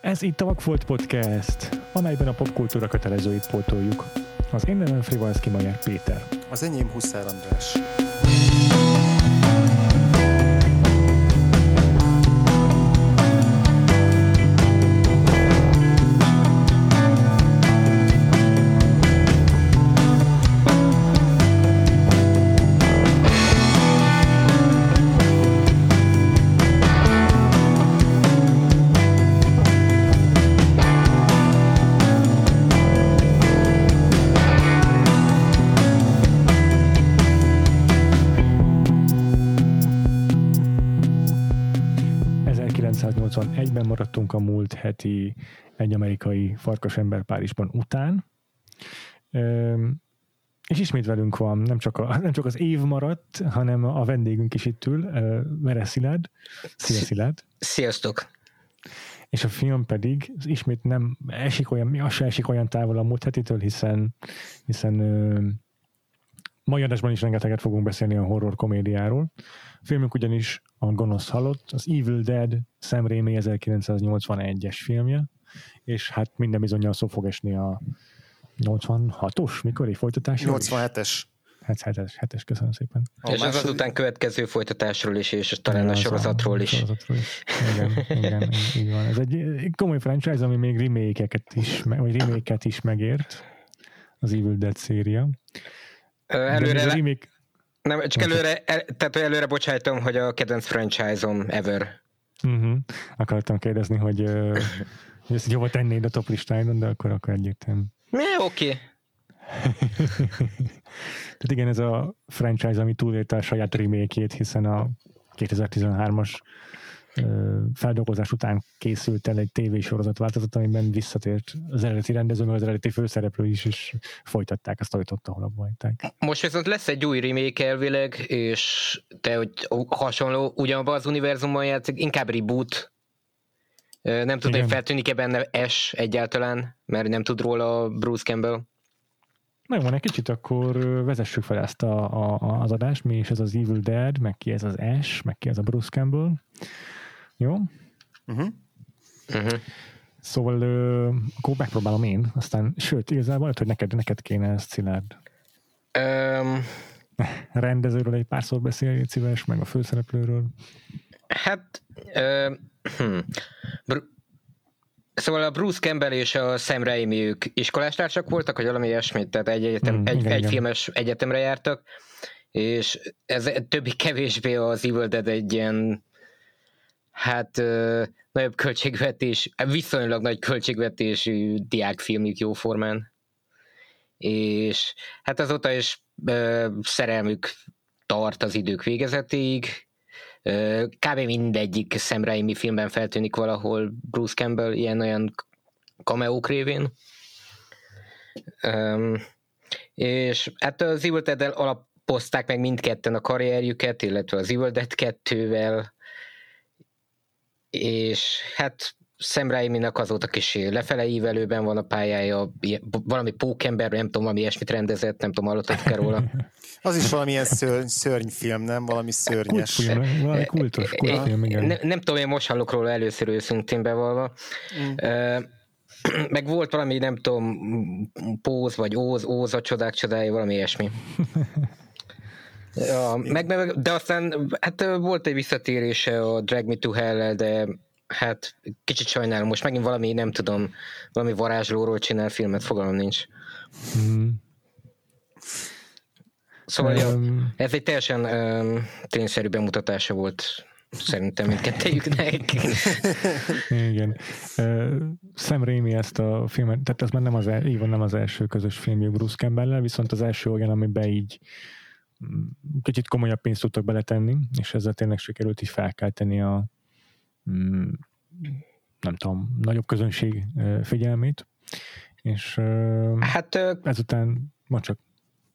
Ez itt a Vagfolt Podcast, amelyben a popkultúra kötelezőit pótoljuk. Az én nevem Frivalszki Majer Péter. Az enyém Huszár András. A múlt heti egy amerikai farkasember Párizsban után. És ismét velünk van, nem csak, a, nem csak az év maradt, hanem a vendégünk is itt ül, Mere Szilárd. Szia Szilárd! Sziasztok! És a film pedig ismét nem esik olyan, mi se esik olyan távol a múlt hetitől, hiszen, hiszen mai adásban is rengeteget fogunk beszélni a horror komédiáról. A filmünk ugyanis a gonosz halott, az Evil Dead Sam Raimi 1981-es filmje, és hát minden bizonyal szó fog esni a 86-os, mikor egy folytatás? 87-es. 7-es, 7-es, köszönöm szépen. A és az azután következő folytatásról is, és talán a sorozatról is. Sorozatról is. Igen, igen, így van. Ez egy komoly franchise, ami még remake-eket is, vagy remake is megért, az Evil Dead széria. Előre, le... remake... nem, csak előre, el, tehát előre bocsájtom, hogy a kedvenc franchise-om ever. Uh-huh. Akartam kérdezni, hogy, uh, hogy ezt hova tennéd a top listáidon, de akkor, akkor egyértelmű. Ne, oké. Okay. Tehát igen, ez a franchise, ami túlélte a saját remake hiszen a 2013-as feldolgozás után készült el egy tévésorozat változat, amiben visszatért az eredeti rendező, meg az eredeti főszereplő is, és folytatták azt, amit ott, ahol abba hagyták. Most viszont lesz egy új remake elvileg, és te, hogy hasonló, ugyanabban az univerzumban játszik, inkább reboot, nem tudom, hogy feltűnik-e benne S egyáltalán, mert nem tud róla Bruce Campbell. Megvan egy kicsit, akkor vezessük fel ezt a, a, az adást, mi is ez az Evil Dead, meg ki ez az S, meg ki ez a Bruce Campbell. Jó? Uh-huh. Uh-huh. Szóval uh, akkor megpróbálom én, aztán, sőt, igazából lehet, hogy neked, neked kéne ezt, Szilárd. Um, Rendezőről egy pár szót beszélj, szíves, meg a főszereplőről. Hát, uh, hm. Br- Szóval a Bruce Campbell és a Sam Raimi ők iskolástársak voltak, vagy valami ilyesmit, tehát egy, egyetem, mm, egy, igen, egy igen. filmes egyetemre jártak, és ez többi kevésbé az Evil Dead egy ilyen hát ö, nagyobb költségvetés, viszonylag nagy költségvetésű diákfilmük jóformán. És hát azóta is ö, szerelmük tart az idők végezetéig. Ö, kb. mindegyik Sam Raimi filmben feltűnik valahol Bruce Campbell ilyen-olyan kameók révén. Ö, és hát az Evil dead alapozták meg mindketten a karrierjüket, illetve az Evil Dead 2-vel, és hát Sam Raimi-nak azóta kis lefele ívelőben van a pályája, valami pókember, nem tudom, valami ilyesmit rendezett, nem tudom, hallottatok-e róla? Az is valamilyen szörny, szörnyfilm, nem? Valami szörnyes. Kultfilm, valami kultos kultfilm, igen. Nem, nem tudom, én most hallok róla először őszintén bevallva. Mm. Uh, meg volt valami, nem tudom, Póz vagy Óz, Óz a csodák csodája, valami ilyesmi. Ja, meg, meg, de aztán hát volt egy visszatérése a Drag Me to hell de hát kicsit sajnálom, most megint valami, nem tudom, valami varázslóról csinál filmet, fogalom nincs. Mm. Szóval um, ja, ez egy teljesen um, tényszerű bemutatása volt szerintem mindkettőjüknek. Igen. Uh, Sam Raimi ezt a filmet, tehát ez már nem az, el, nem az első közös filmjük Bruce campbell viszont az első olyan, amiben így kicsit komolyabb pénzt tudtak beletenni, és ezzel tényleg sikerült így felkelteni a mm, nem tudom, nagyobb közönség figyelmét, és hát, ezután, ma csak.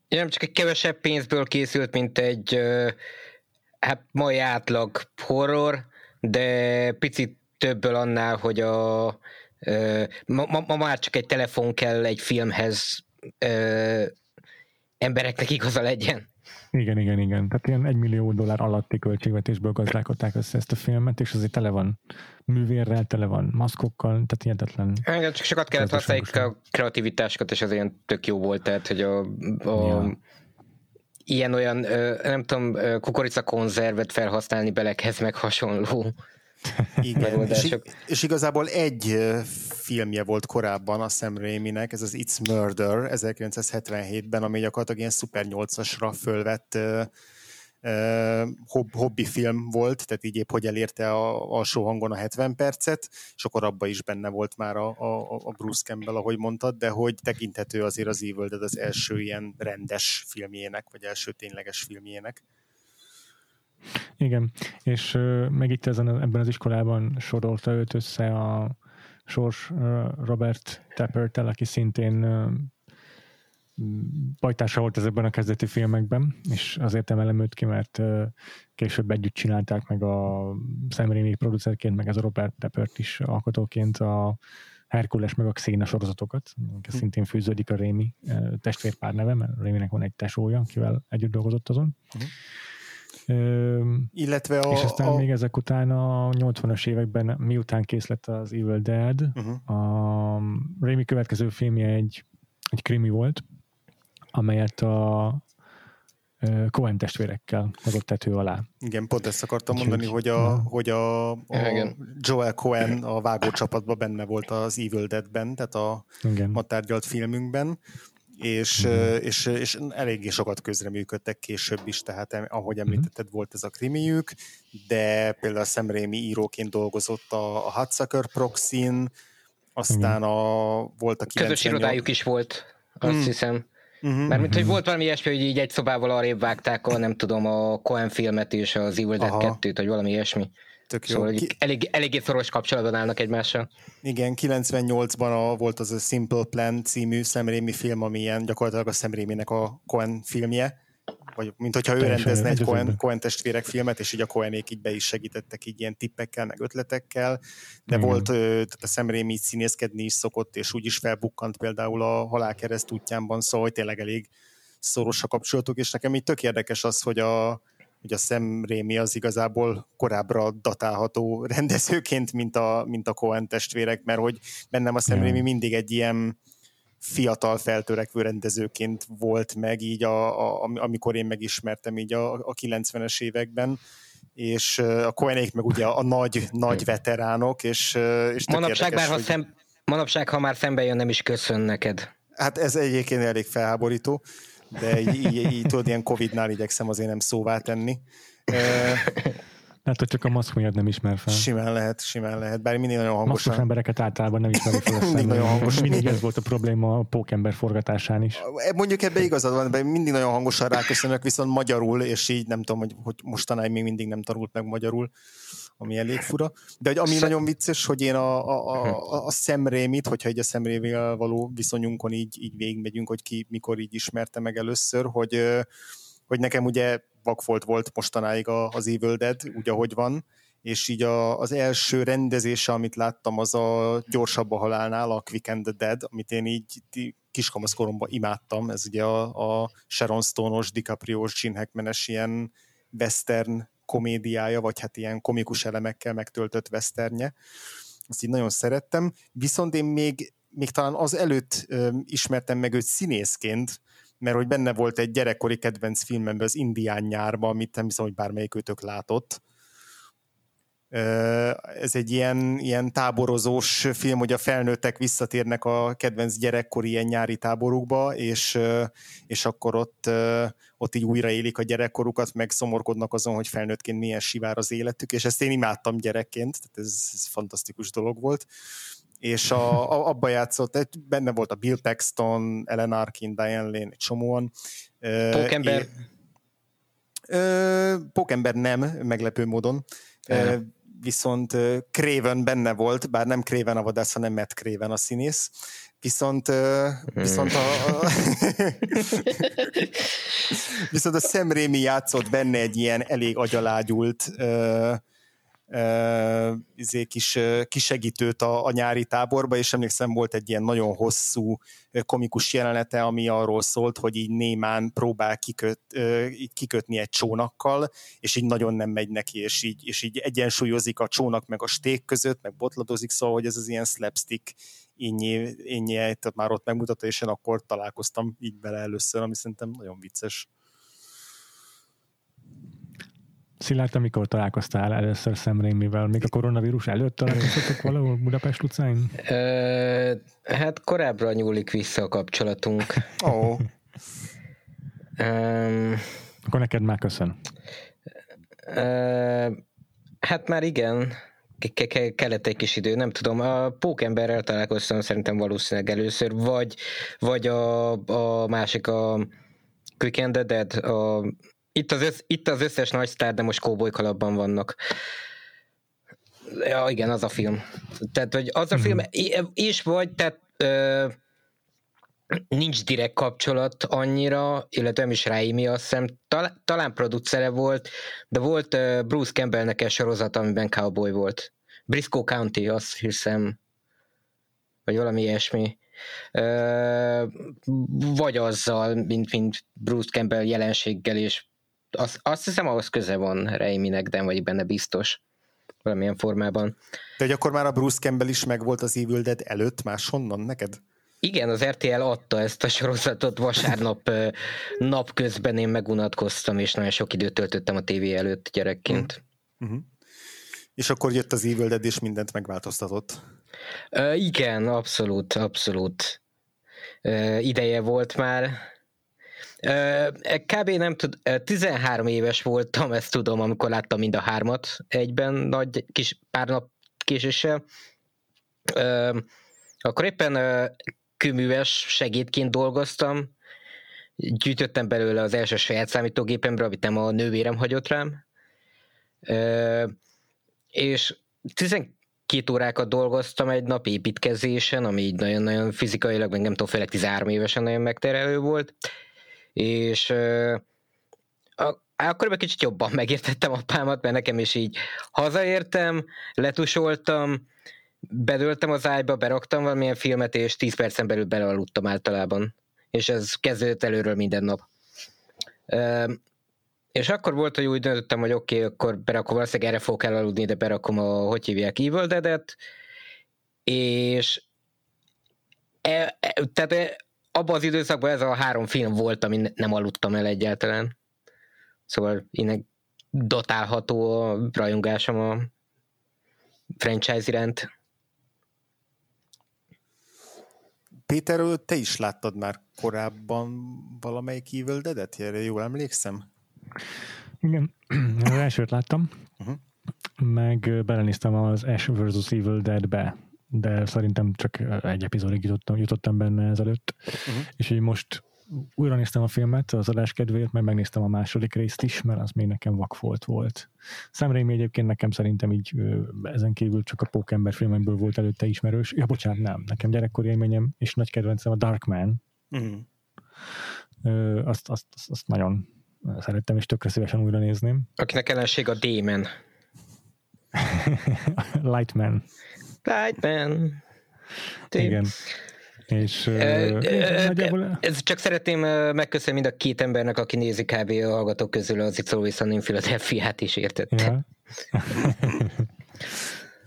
Nem csak egy kevesebb pénzből készült, mint egy hát mai átlag horror, de picit többből annál, hogy a ma, ma, ma már csak egy telefon kell egy filmhez embereknek igaza legyen. Igen, igen, igen. Tehát ilyen egy millió dollár alatti költségvetésből gazdálkodták össze ezt a filmet, és azért tele van művérrel, tele van maszkokkal, tehát hihetetlen. Igen, csak sokat kellett használni a kreativitásokat, és az ilyen tök jó volt, tehát hogy a, a ja. ilyen-olyan, nem tudom, kukoricakonzervet felhasználni belekhez, meg hasonló igen, és, és igazából egy filmje volt korábban a Sam Raimi-nek, ez az It's Murder 1977-ben, ami gyakorlatilag ilyen Super 8-asra fölvett uh, hob, hobbi film volt, tehát így épp hogy elérte a alsó hangon a 70 percet, és akkor abban is benne volt már a, a, a Bruce Campbell, ahogy mondtad, de hogy tekinthető azért az Evil Dead az első ilyen rendes filmjének, vagy első tényleges filmjének. Igen, és meg itt ezen, ebben az iskolában sorolta őt össze a Sors Robert Tappertel, aki szintén bajtársa volt ezekben a kezdeti filmekben, és azért emelem őt ki, mert később együtt csinálták meg a Sam Raimi producerként, meg ez a Robert Tappert is alkotóként a Herkules meg a Xena sorozatokat, hm. szintén fűződik a Rémi testvérpár neve, mert Réminek van egy tesója, akivel együtt dolgozott azon. Illetve a, és aztán a... még ezek után a 80-as években, miután kész lett az Evil Dead, uh-huh. a Raimi következő filmje egy, egy krimi volt, amelyet a Cohen testvérekkel hozott tető alá. Igen, pont ezt akartam Úgyhogy, mondani, hogy a, hogy a, a Joel Cohen a vágócsapatban benne volt az Evil Dead-ben, tehát a Igen. ma tárgyalt filmünkben, és, mm. és, és eléggé sokat közreműködtek később is, tehát ahogy mhm. említetted, volt ez a krimiük, de például a Sam Raimi íróként dolgozott a, a Hudsucker Proxin, aztán mm. a, volt a 98... Közös irodájuk is volt, azt mm. hiszem. Uh-huh. Mert mint hogy volt valami ilyesmi, hogy így egy szobával arrébb vágták a, nem tudom, a Cohen filmet és az Evil Dead 2-t, vagy valami ilyesmi. Tök jó. Szóval Ki... elég, eléggé szoros kapcsolatban állnak egymással. Igen, 98-ban a, volt az a Simple Plan című Sam Raimi film, ami ilyen gyakorlatilag a Sam Raimi-nek a Cohen filmje, vagy mint hogyha ő Teljesen rendezne egy Cohen, Cohen testvérek filmet, és így a Cohenék így be is segítettek így ilyen tippekkel, meg ötletekkel, de Igen. volt, tehát a Sam Raimi színészkedni is szokott, és úgy is felbukkant például a Halálkereszt útjánban, szóval hogy tényleg elég szoros a kapcsolatuk, és nekem így tök érdekes az, hogy a, hogy a Sam Raimi az igazából korábbra datálható rendezőként, mint a, mint a Cohen testvérek, mert hogy bennem a Sam. Raimi mindig egy ilyen fiatal feltörekvő rendezőként volt meg, így a, a, amikor én megismertem így a, a 90-es években, és a Cohenék meg ugye a, nagy, nagy veteránok, és, és manapság, már, ha hogy... szem, manapság, ha már szembe jön, nem is köszön neked. Hát ez egyébként elég felháborító de így, így, így tudod, ilyen Covid-nál igyekszem azért nem szóvá tenni. Hogy csak a maszk miatt nem ismer fel. Simán lehet, simán lehet, bár mindig nagyon hangosan. Maszkos embereket általában nem ismeri fel. mindig nagyon hangosan. Mindig ez volt a probléma a pókember forgatásán is. Mondjuk ebbe igazad van, de mindig nagyon hangosan ráköszönök, viszont magyarul, és így nem tudom, hogy, hogy mostanáig még mindig nem tanult meg magyarul ami elég fura. De hogy ami nagyon vicces, hogy én a, a, a, a szemrémit, hogyha egy a szemrével való viszonyunkon így, így végigmegyünk, hogy ki mikor így ismerte meg először, hogy, hogy nekem ugye vakfolt volt mostanáig az Evil Dead, úgy ahogy van, és így a, az első rendezése, amit láttam, az a Gyorsabb a halálnál, a Quick and the Dead, amit én így kiskamaszkoromban imádtam, ez ugye a, a Sharon Stone-os, DiCaprio-os, Gene Hackman-es ilyen western komédiája, vagy hát ilyen komikus elemekkel megtöltött westernje. Azt így nagyon szerettem. Viszont én még, még talán az előtt ö, ismertem meg őt színészként, mert hogy benne volt egy gyerekkori kedvenc filmemben, az Indián nyárban, amit nem hiszem, hogy bármelyik őtök látott ez egy ilyen, ilyen táborozós film, hogy a felnőttek visszatérnek a kedvenc gyerekkori ilyen nyári táborukba, és, és akkor ott, ott így újraélik a gyerekkorukat, meg szomorkodnak azon, hogy felnőttként milyen sivár az életük, és ezt én imádtam gyerekként, tehát ez, ez fantasztikus dolog volt és a, a, abba játszott, benne volt a Bill Paxton, Ellen Arkin, Diane Lane, egy csomóan. Pókember? Pókember nem, meglepő módon viszont Craven benne volt, bár nem Craven a vadász, hanem Matt Craven a színész, viszont, viszont a, a viszont a Sam Raimi játszott benne egy ilyen elég agyalágyult uh, izé kis kisegítőt a, a nyári táborba, és emlékszem volt egy ilyen nagyon hosszú komikus jelenete, ami arról szólt, hogy így némán próbál kiköt, uh, kikötni egy csónakkal, és így nagyon nem megy neki, és így, és így egyensúlyozik a csónak meg a sték között, meg botladozik, szóval, hogy ez az ilyen slapstick innyi, innyi már ott megmutatta, és én akkor találkoztam így bele először, ami szerintem nagyon vicces. Szilárd, amikor találkoztál először Sam Raimivel? Még a koronavírus előtt találkoztatok valahol Budapest utcáin? Ö, hát korábbra nyúlik vissza a kapcsolatunk. Ó. Oh. um, Akkor neked már köszön. Uh, hát már igen, kellett egy kis idő, nem tudom, a pókemberrel találkoztam szerintem valószínűleg először, vagy, vagy a, a másik a Quick and the Dead, a itt az, össz, itt az összes nagy sztár, de most kóbolykalapban vannak. Ja, igen, az a film. Tehát, hogy az a film, mhm. és vagy, tehát ö, nincs direkt kapcsolat annyira, illetve nem is Raimi, azt hiszem, tal- talán producere volt, de volt uh, Bruce Campbellnek egy sorozat, amiben cowboy volt. Briscoe County, azt hiszem, vagy valami ilyesmi vagy azzal, mint, mint Bruce Campbell jelenséggel, és azt, azt hiszem, ahhoz köze van Raiminek, de vagy benne biztos valamilyen formában. De hogy akkor már a Bruce Campbell is megvolt az Evil Dead előtt máshonnan neked? Igen, az RTL adta ezt a sorozatot vasárnap napközben én megunatkoztam, és nagyon sok időt töltöttem a tévé előtt gyerekként. Uh-huh. És akkor jött az Evil Dead, és mindent megváltoztatott. Uh, igen, abszolút, abszolút. Uh, ideje volt már. Kb. nem tud, 13 éves voltam, ezt tudom, amikor láttam mind a hármat egyben, nagy kis pár nap késéssel. Akkor éppen kőműves segédként dolgoztam, gyűjtöttem belőle az első saját számítógépemre, amit nem a nővérem hagyott rám. És 12 órákat dolgoztam egy nap építkezésen, ami így nagyon-nagyon fizikailag, meg nem tudom, főleg 13 évesen nagyon megterelő volt, és uh, akkor egy kicsit jobban megértettem apámat, mert nekem is így hazaértem, letusoltam, bedöltem az ágyba, beraktam valamilyen filmet, és 10 percen belül belealudtam általában. És ez kezdődött előről minden nap. És akkor volt, hogy úgy döntöttem, hogy oké, okay, akkor berakom, valószínűleg erre fogok elaludni, de berakom a, hogy hívják, Evil Dead-et, és e, e, tehát abban az időszakban ez a három film volt, ami nem aludtam el egyáltalán. Szóval innen dotálható a rajongásom a franchise iránt. Péter, te is láttad már korábban valamelyik Evil Dead-et? Jól emlékszem? Igen, az elsőt láttam, uh-huh. meg belenéztem az Ash vs. Evil Dead-be, de szerintem csak egy epizódig jutottam, jutottam benne ezelőtt, uh-huh. és így most újra néztem a filmet az adás kedvéért, mert megnéztem a második részt is, mert az még nekem vakfolt volt. Sam Raimi egyébként nekem szerintem így ezen kívül csak a Pókember filmekből volt előtte ismerős. Ja, bocsánat, nem. Nekem gyerekkori élményem és nagy kedvencem a Darkman. Uh-huh. Azt, azt, azt, azt nagyon szerettem, és tökre szívesen újra nézném. Akinek ellenség a Demon. Lightman. Lightman. Igen. És ö, ö, nagyjából... Ez csak szeretném megköszönni mind a két embernek, aki nézi kb. a hallgatók közül az It's Always Sunny Philadelphia-t is értette. Ja.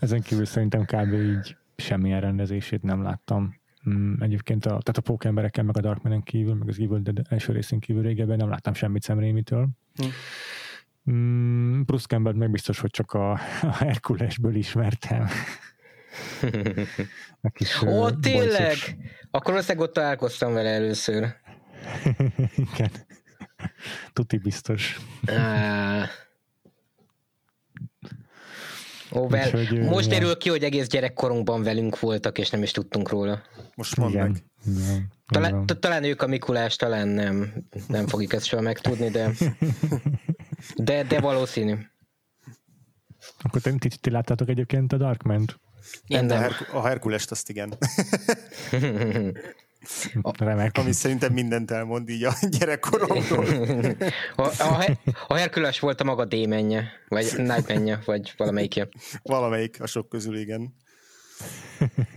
Ezen kívül szerintem kb. így semmilyen rendezését nem láttam. Mm, egyébként a, tehát a pókemberekkel, meg a Darkmanen kívül, meg az Evil Dead első részén kívül régebben nem láttam semmit Sam Raimi-től. Hm. Mm, Bruce Campbell meg biztos, hogy csak a, a Herkulesből ismertem. Ó, tényleg? Akkor valószínűleg ott találkoztam vele először. Igen. Tuti biztos. Ah. Ó, vel, hogy, most derül ki, hogy egész gyerekkorunkban velünk voltak, és nem is tudtunk róla. Most mondd meg. Talán, talán ők a Mikulás, talán nem. Nem fogjuk ezt soha megtudni, de, de, de valószínű. Akkor ti, ti, ti láttátok egyébként a Darkman-t? Én nem. A, Her- a Herkulest azt igen. Remek. Ami szerintem mindent elmond így a gyerekkoromról. a, a, a Herkules volt a maga démenje, vagy Nightmenje, vagy valamelyikje. Valamelyik a sok közül, igen.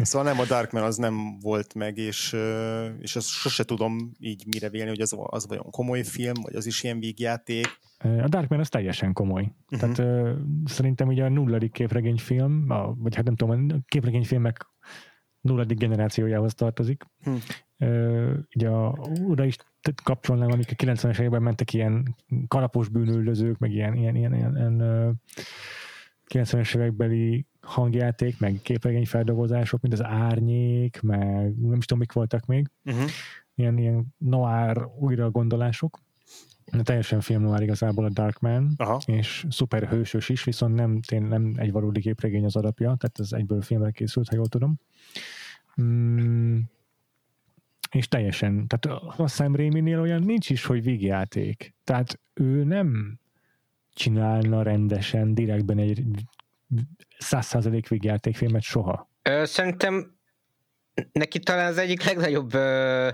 Szóval nem, a Darkman az nem volt meg, és, és azt sose tudom így mire vélni, hogy az, az vajon komoly film, vagy az is ilyen vígjáték. A Darkman az teljesen komoly. Uh-huh. Tehát szerintem ugye a nulladik képregényfilm, a, vagy hát nem tudom, a képregényfilmek nulladik generációjához tartozik. Hm. Uh, ugye a, oda is kapcsolnám, amik a 90-es években mentek ilyen kalapos bűnüldözők, meg ilyen, ilyen, ilyen, ilyen, ilyen uh, 90-es évekbeli hangjáték, meg képregény feldolgozások, mint az árnyék, meg nem is tudom, mik voltak még. Uh-huh. Ilyen, ilyen noir újra gondolások. Teljesen film noir igazából a Darkman, Aha. és szuper hősös is, viszont nem, tény, nem egy valódi képregény az alapja, tehát ez egyből filmre készült, ha jól tudom. Mm, és teljesen, tehát a Sam Raimi-nél olyan nincs is, hogy vígjáték. Tehát ő nem csinálna rendesen, direktben egy százszázalék vígjátékfilmet soha. Ö, szerintem neki talán az egyik legnagyobb ö,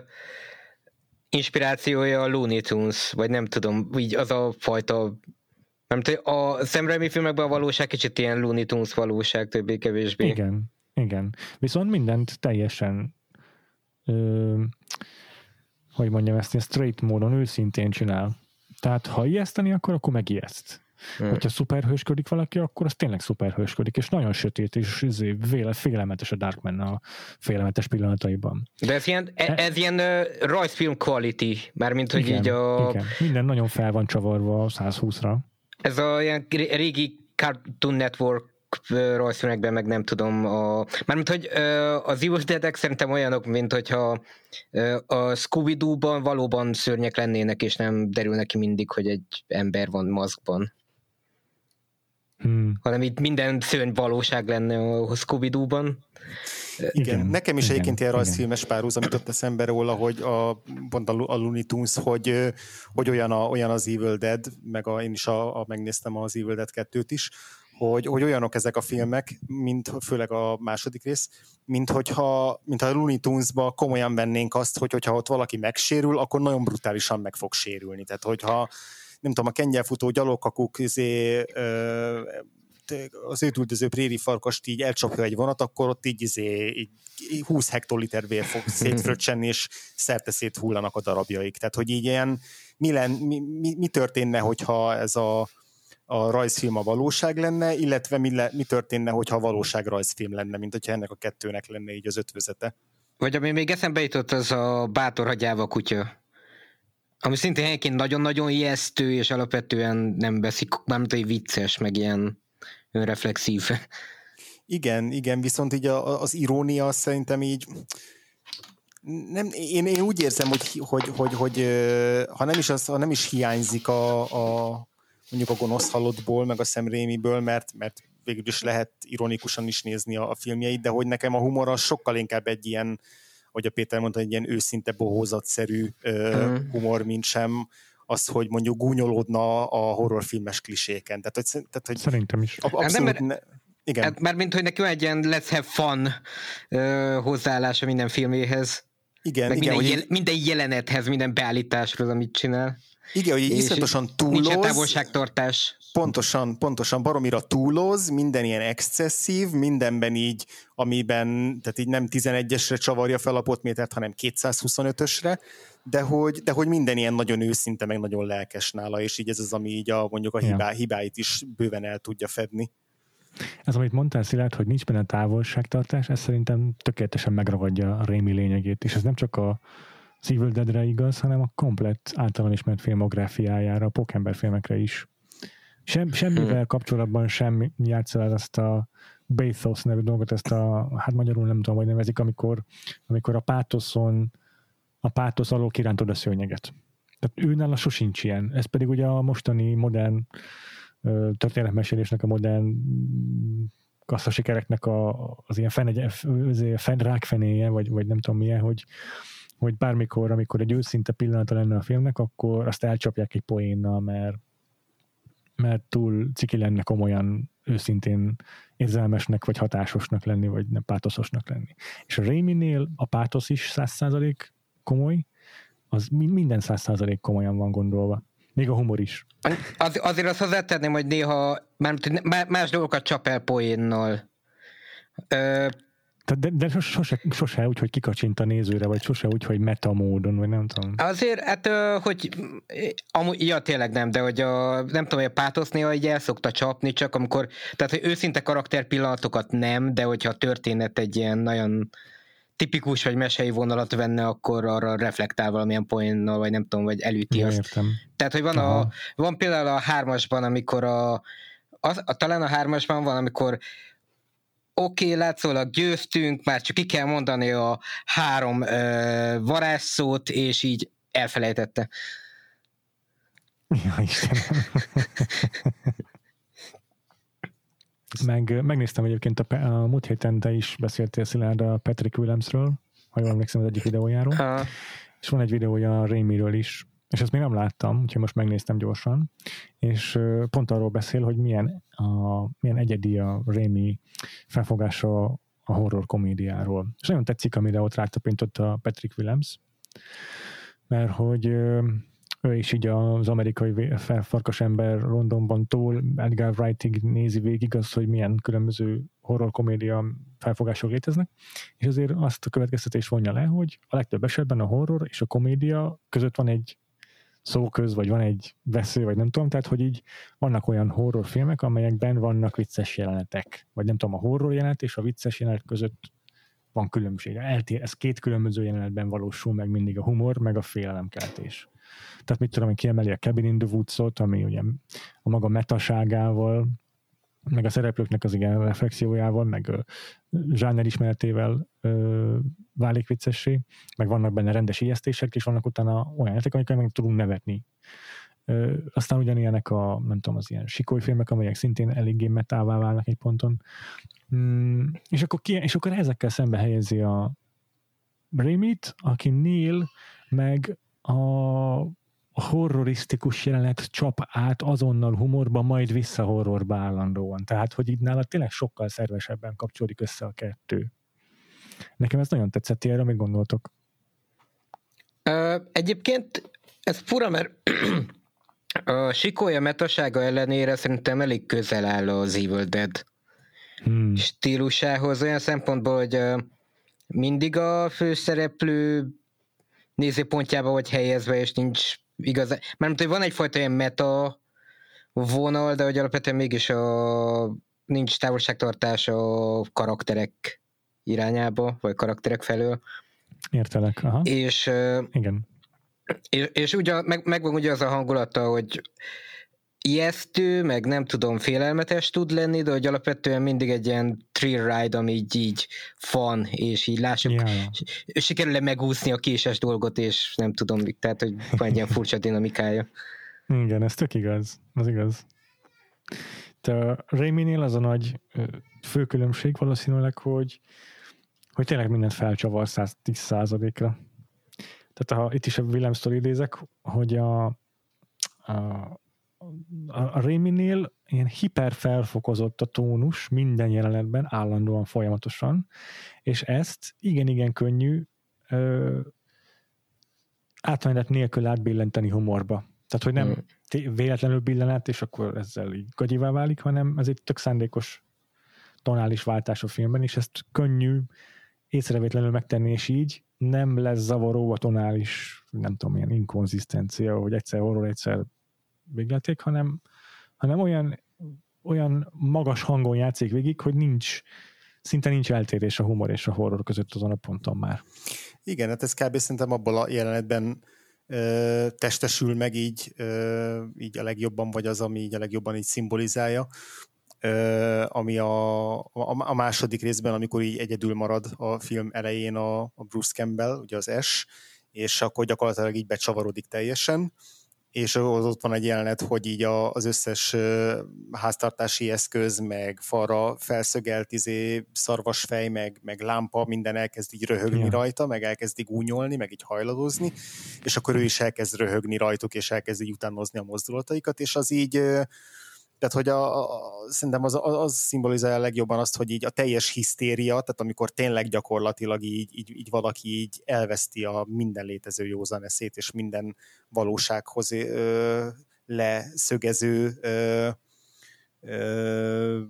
inspirációja a Looney Tunes, vagy nem tudom, így az a fajta nem tudom, a Sam Raimi filmekben a valóság kicsit ilyen Looney Tunes valóság, többé-kevésbé. Igen, igen. Viszont mindent teljesen ö, hogy mondjam ezt, ilyen straight módon őszintén csinál. Tehát ha ijeszteni, akkor akkor megijeszt. Hmm. Hogyha szuperhősködik valaki, akkor az tényleg szuperhősködik, és nagyon sötét, és izé, véle, félelmetes a Darkman a félelmetes pillanataiban. De ez ilyen, ez e, ilyen uh, rajzfilm quality, mármint, hogy igen, így a... Igen. Minden nagyon fel van csavarva 120-ra. Ez a ilyen régi Cartoon Network rajzfilmekben meg nem tudom, a, mármint, hogy az Evil dead szerintem olyanok, mint hogyha a Scooby-Doo-ban valóban szörnyek lennének, és nem derül neki mindig, hogy egy ember van maszkban. Hmm. hanem itt minden szörny valóság lenne a Scooby-Doo-ban. Igen, igen, nekem is igen, egyébként ilyen rajzfilmes párhuzam jutott eszembe róla, hogy a, pont a, a Looney Tunes, hogy, hogy olyan, a, olyan az Evil Dead, meg a, én is a, a, megnéztem az Evil Dead 2-t is, hogy, hogy olyanok ezek a filmek, mint főleg a második rész, mint hogyha, mint a Looney Tunes-ba komolyan vennénk azt, hogy hogyha ott valaki megsérül, akkor nagyon brutálisan meg fog sérülni. Tehát, hogyha nem tudom, a kengyelfutó gyalogkakuk izé, az őtüldöző préri farkast így elcsapja egy vonat, akkor ott így, izé, így 20 hektoliter vér fog szétfröccsenni, és szerte széthullanak a darabjaik. Tehát, hogy így ilyen, mi, len, mi, mi, mi történne, hogyha ez a, a rajzfilm a valóság lenne, illetve mi, le, mi történne, hogyha a valóság rajzfilm lenne, mint hogyha ennek a kettőnek lenne így az ötvözete. Vagy ami még eszembe jutott, az a bátor hagyjáva kutya. Ami szintén helyenként nagyon-nagyon ijesztő, és alapvetően nem veszik, mármint hogy vicces, meg ilyen önreflexív. Igen, igen, viszont így a, az irónia szerintem így nem, én, én úgy érzem, hogy, hogy, hogy, hogy ha, nem is az, ha nem is hiányzik a, a mondjuk a gonosz halottból, meg a szemrémiből, mert, mert végül is lehet ironikusan is nézni a, a filmjeit, de hogy nekem a humor az sokkal inkább egy ilyen, hogy a Péter mondta, egy ilyen őszinte bohózatszerű uh, humor, mint sem az, hogy mondjuk gúnyolódna a horrorfilmes kliséken. Tehát, hogy, tehát, hogy Szerintem is. Abszolút hát nem, ne, igen. Hát, mert mint hogy neki van egy ilyen let's have fun uh, hozzáállása minden filméhez. Igen, meg igen. Minden, jel, minden jelenethez, minden beállításról, amit csinál. Igen, hogy iszonyatosan túloz. Nincs távolságtartás. Pontosan, pontosan baromira túloz, minden ilyen excesszív, mindenben így, amiben, tehát így nem 11-esre csavarja fel a potmétert, hanem 225-ösre, de hogy, de hogy minden ilyen nagyon őszinte, meg nagyon lelkes nála, és így ez az, ami így a, mondjuk a hibá, hibáit is bőven el tudja fedni. Ez, amit mondtál, Szilárd, hogy nincs benne távolságtartás, ez szerintem tökéletesen megragadja a Rémi lényegét, és ez nem csak a Evil Deadre igaz, hanem a komplett általán ismert filmográfiájára, a Pokember filmekre is. Sem, semmivel hmm. kapcsolatban sem játszol el ezt a Bathos nevű dolgot, ezt a, hát magyarul nem tudom, hogy nevezik, amikor, amikor a pátoszon, a pátosz alól kirántod a szőnyeget. Tehát őnála sosincs ilyen. Ez pedig ugye a mostani modern történetmesélésnek, a modern kasszasikereknek a, az ilyen fen, fen, rákfenéje, vagy, vagy nem tudom milyen, hogy, hogy bármikor, amikor egy őszinte pillanata lenne a filmnek, akkor azt elcsapják egy poénnal, mert mert túl ciki lenne komolyan őszintén érzelmesnek, vagy hatásosnak lenni, vagy nem pátoszosnak lenni. És a Raimi-nél a pátosz is száz százalék komoly, az minden száz százalék komolyan van gondolva. Még a humor is. Az, azért azt hozzátenném, hogy néha más dolgokat csap el poénnal. De, de sose, sose úgy, hogy kikacsint a nézőre, vagy sose úgy, hogy meta módon, vagy nem tudom. Azért, hát, hogy amúgy, ja tényleg nem, de hogy a, nem tudom, hogy a pátosz néha így el szokta csapni, csak amikor, tehát hogy őszinte karakterpillanatokat nem, de hogyha a történet egy ilyen nagyon tipikus vagy mesei vonalat venne, akkor arra reflektál valamilyen poénnal, vagy nem tudom, vagy elüti ja, azt. Értem. Tehát, hogy van, a, van például a hármasban, amikor a, az, a, talán a hármasban van, amikor oké, okay, látszólag győztünk, már csak ki kell mondani a három ö, varázsszót, és így elfelejtette. Ja, Istenem. Meg, megnéztem egyébként a, a múlt héten te is beszéltél Szilárd a Patrick Williamsről, ha jól emlékszem az egyik videójáról. Uh. És van egy videója a Raimiről is, és ezt még nem láttam, úgyhogy most megnéztem gyorsan, és pont arról beszél, hogy milyen, a, milyen egyedi a Raimi felfogása a horror komédiáról. És nagyon tetszik, amire ott rátapintott a Patrick Williams, mert hogy ő is így az amerikai felfarkas ember Londonban túl Edgar Wrightig nézi végig az, hogy milyen különböző horror komédia felfogások léteznek, és azért azt a következtetés vonja le, hogy a legtöbb esetben a horror és a komédia között van egy szóköz, vagy van egy vesző, vagy nem tudom, tehát hogy így vannak olyan horrorfilmek, amelyekben vannak vicces jelenetek, vagy nem tudom, a horror jelenet és a vicces jelenet között van különbség. Eltér, ez két különböző jelenetben valósul meg mindig a humor, meg a félelemkeltés. Tehát mit tudom, hogy kiemeli a Cabin in the Woods-ot, ami ugye a maga metaságával, meg a szereplőknek az igen reflexiójával, meg zsáner ismeretével ö, válik viccessé, meg vannak benne rendes ijesztések, és vannak utána olyan játék, amikkel meg tudunk nevetni. Ö, aztán ugyanilyenek a, nem tudom, az ilyen sikoly filmek, amelyek szintén eléggé metává válnak egy ponton. Mm, és, akkor ki, és akkor ezekkel szembe helyezi a Rémit, aki Neil, meg a a horrorisztikus jelenet csap át azonnal humorba, majd vissza horrorba állandóan. Tehát, hogy itt nála tényleg sokkal szervesebben kapcsolódik össze a kettő. Nekem ez nagyon tetszett, ti erre mit gondoltok? Uh, egyébként ez fura, mert a sikolya metasága ellenére szerintem elég közel áll az Evil Dead hmm. stílusához, olyan szempontból, hogy mindig a főszereplő nézőpontjába vagy helyezve, és nincs igazán, mert hogy van egyfajta ilyen meta vonal, de hogy alapvetően mégis a, nincs távolságtartás a karakterek irányába, vagy karakterek felől. Értelek, aha. És, Igen. És, és ugye, meg, megvan ugye az a hangulata, hogy ijesztő, meg nem tudom, félelmetes tud lenni, de hogy alapvetően mindig egy ilyen thrill ride, ami így, így fan, és így lássuk, yeah. sikerül-e megúszni a késes dolgot, és nem tudom, tehát, hogy van egy ilyen furcsa dinamikája. Igen, ez tök igaz, az igaz. De Raimi-nél az a nagy fő különbség valószínűleg, hogy, hogy tényleg mindent felcsavar 110 százalékra. Tehát ha itt is a Williams idézek, hogy a, a a Réminél ilyen hiperfelfokozott a tónus minden jelenetben, állandóan, folyamatosan, és ezt igen-igen könnyű ö, átmenet nélkül átbillenteni humorba. Tehát, hogy nem hmm. véletlenül billen át, és akkor ezzel így gagyivá válik, hanem ez egy tök szándékos tonális váltás a filmben, és ezt könnyű észrevétlenül megtenni, és így nem lesz zavaró a tonális, nem tudom, ilyen inkonzisztencia, hogy egyszer horror, egyszer végleték, hanem, hanem olyan, olyan magas hangon játszik végig, hogy nincs, szinte nincs eltérés a humor és a horror között azon a ponton már. Igen, hát ez kb. szerintem abból a jelenetben ö, testesül meg így, ö, így a legjobban, vagy az, ami így a legjobban így szimbolizálja, ö, ami a, a, a második részben, amikor így egyedül marad a film elején a, a Bruce Campbell, ugye az S, és akkor gyakorlatilag így becsavarodik teljesen, és ott van egy jelenet, hogy így a, az összes háztartási eszköz, meg falra felszögelt izé, szarvasfej, meg, meg lámpa, minden elkezd így röhögni ja. rajta, meg elkezd így gúnyolni, meg így hajladozni, és akkor ő is elkezd röhögni rajtuk, és elkezd így utánozni a mozdulataikat, és az így Tehát, hogy a, a, szerintem az, az, szimbolizálja legjobban azt, hogy így a teljes hisztéria, tehát amikor tényleg gyakorlatilag így, így, így valaki így elveszti a minden létező józan eszét, és minden valósághoz ö, leszögező ö, ö,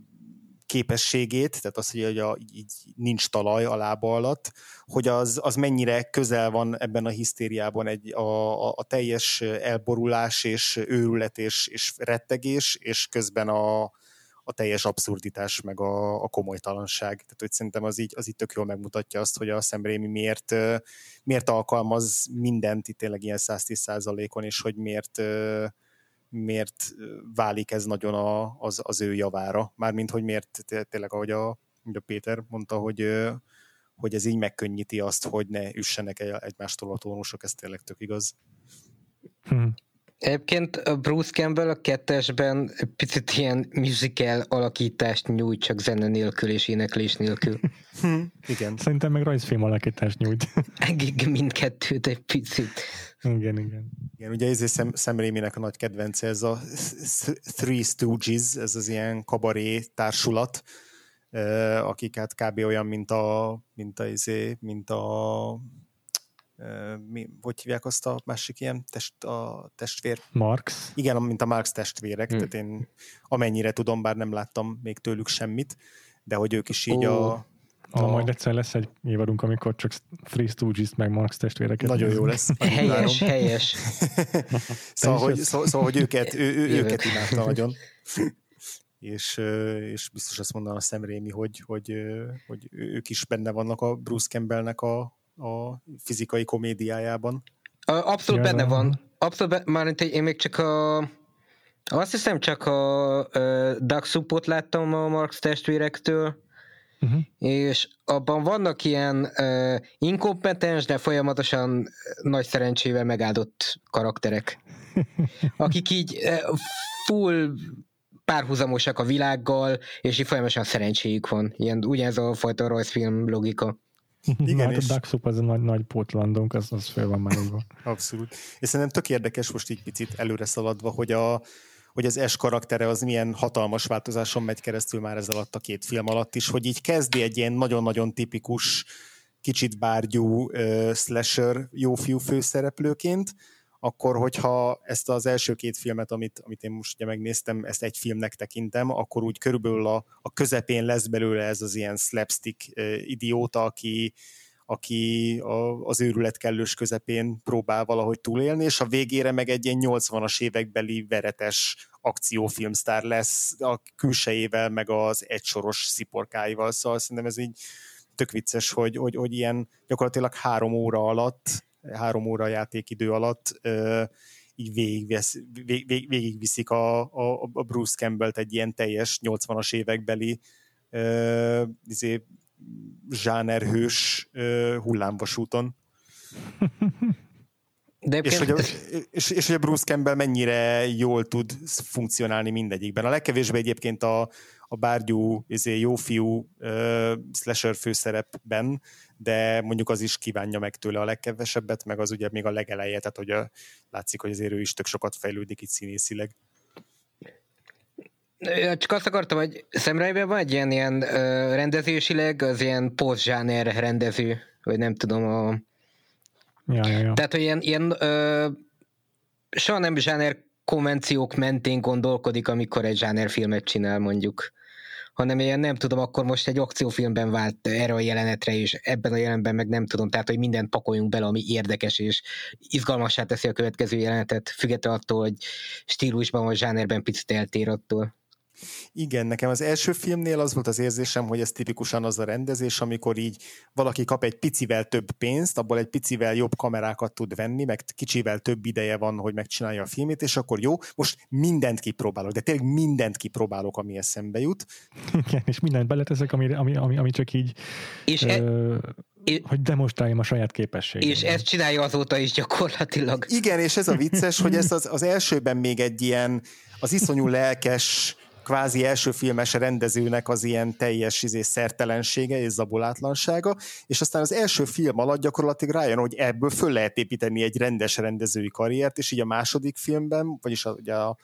képességét, tehát az, hogy a, így nincs talaj a lába alatt, hogy az, az mennyire közel van ebben a hisztériában egy, a, a, a teljes elborulás és őrület és, és rettegés, és közben a, a teljes abszurditás, meg a, a komolytalanság. Tehát, hogy szerintem az így, az így tök jól megmutatja azt, hogy a Sam Raimi miért, miért alkalmaz mindent itt tényleg ilyen 110 százalékon, és hogy miért miért válik ez nagyon a, az, az ő javára. Mármint, hogy miért tényleg, ahogy a, a Péter mondta, hogy, hogy ez így megkönnyíti azt, hogy ne üssenek egymástól a tónusok, ez tényleg tök igaz. Hmm. Egyébként Bruce Campbell a kettesben picit ilyen musical alakítást nyújt, csak zene nélkül és éneklés nélkül. Hm, igen. Szerintem meg rajzfilm alakítást nyújt. Mindkettőt egy picit. Igen, igen. Igen, ugye ez Sam, Sam Raimi-nek a nagy kedvence, ez a Three Stooges, ez az ilyen kabaré társulat, akik hát kb. olyan, mint a, mint a, izé, mint a mi, hogy hívják azt a másik ilyen test, a testvér? Marx. Igen, mint a Marx testvérek, hmm. tehát én amennyire tudom, bár nem láttam még tőlük semmit, de hogy ők is így oh. a Na, majd egyszer lesz egy évadunk, amikor csak Three Stooges meg Marx testvéreket. Nagyon jó lesz. Helyes, helyes. szóval, hogy, szóval, szóval, hogy őket, ő, ő, őket imádta nagyon. és, és biztos azt mondaná a Sam Raimi, hogy, hogy, hogy ők is benne vannak a Bruce Campbellnek a, a fizikai komédiájában. Abszolút ja, benne van. Abszolút, már én még csak a azt hiszem csak a, a Duck Supot láttam a Marx testvérektől, uh-huh. és abban vannak ilyen uh, inkompetens, de folyamatosan nagy szerencsével megáldott karakterek, akik így uh, full párhuzamosak a világgal, és így folyamatosan szerencséjük van. Ilyen, ugyanez a fajta rajzfilm logika. Igen, hát és... a Duck az a nagy, nagy pótlandunk, az, az fel van már Abszolút. És szerintem tök érdekes most így picit előre szaladva, hogy a, hogy az S karaktere az milyen hatalmas változáson megy keresztül már ez alatt a két film alatt is, hogy így kezdi egy ilyen nagyon-nagyon tipikus, kicsit bárgyú uh, slasher jó fiú főszereplőként, akkor hogyha ezt az első két filmet, amit, amit én most ugye megnéztem, ezt egy filmnek tekintem, akkor úgy körülbelül a, a közepén lesz belőle ez az ilyen slapstick idióta, aki, aki a, az őrület kellős közepén próbál valahogy túlélni, és a végére meg egy ilyen 80-as évekbeli veretes akciófilmsztár lesz a külsejével, meg az egysoros sziporkáival, szóval szerintem ez így tök vicces, hogy, hogy, hogy ilyen gyakorlatilag három óra alatt, három óra játékidő alatt ö, így végigvesz, vég, vég, végigviszik a, a, a Bruce Campbell-t egy ilyen teljes 80-as évekbeli ö, izé, zsánerhős hullámvasúton. De és, hogy a, és, és hogy a Bruce Campbell mennyire jól tud funkcionálni mindegyikben. A legkevésbé egyébként a, a bárgyú, izé, jófiú uh, slasher főszerepben, de mondjuk az is kívánja meg tőle a legkevesebbet, meg az ugye még a legeleje, tehát hogy a, látszik, hogy azért ő is tök sokat fejlődik itt színészileg. Csak azt akartam, hogy Sam van egy ilyen, ilyen uh, rendezésileg, az ilyen post-zsáner rendező, vagy nem tudom, a... Ja, ja, ja. Tehát, hogy ilyen, ilyen uh, soha nem zsáner konvenciók mentén gondolkodik, amikor egy filmet csinál, mondjuk hanem ilyen nem tudom, akkor most egy akciófilmben vált erre a jelenetre, és ebben a jelenben meg nem tudom, tehát hogy mindent pakoljunk bele, ami érdekes és izgalmassá teszi a következő jelenetet, függetlenül attól, hogy stílusban vagy zsánerben picit eltér attól. Igen, nekem az első filmnél az volt az érzésem, hogy ez tipikusan az a rendezés, amikor így valaki kap egy picivel több pénzt, abból egy picivel jobb kamerákat tud venni, meg kicsivel több ideje van, hogy megcsinálja a filmét, és akkor jó, most mindent kipróbálok, de tényleg mindent kipróbálok, ami eszembe jut. Igen, és mindent beleteszek, ami, ami, ami, ami csak így... És e- ö, e- hogy demonstráljam a saját képességet. És ezt csinálja azóta is gyakorlatilag. Igen, és ez a vicces, hogy ez az, az elsőben még egy ilyen az iszonyú lelkes kvázi első filmes rendezőnek az ilyen teljes izé, szertelensége és zabolátlansága, és aztán az első film alatt gyakorlatilag rájön, hogy ebből föl lehet építeni egy rendes rendezői karriert, és így a második filmben, vagyis a, ugye a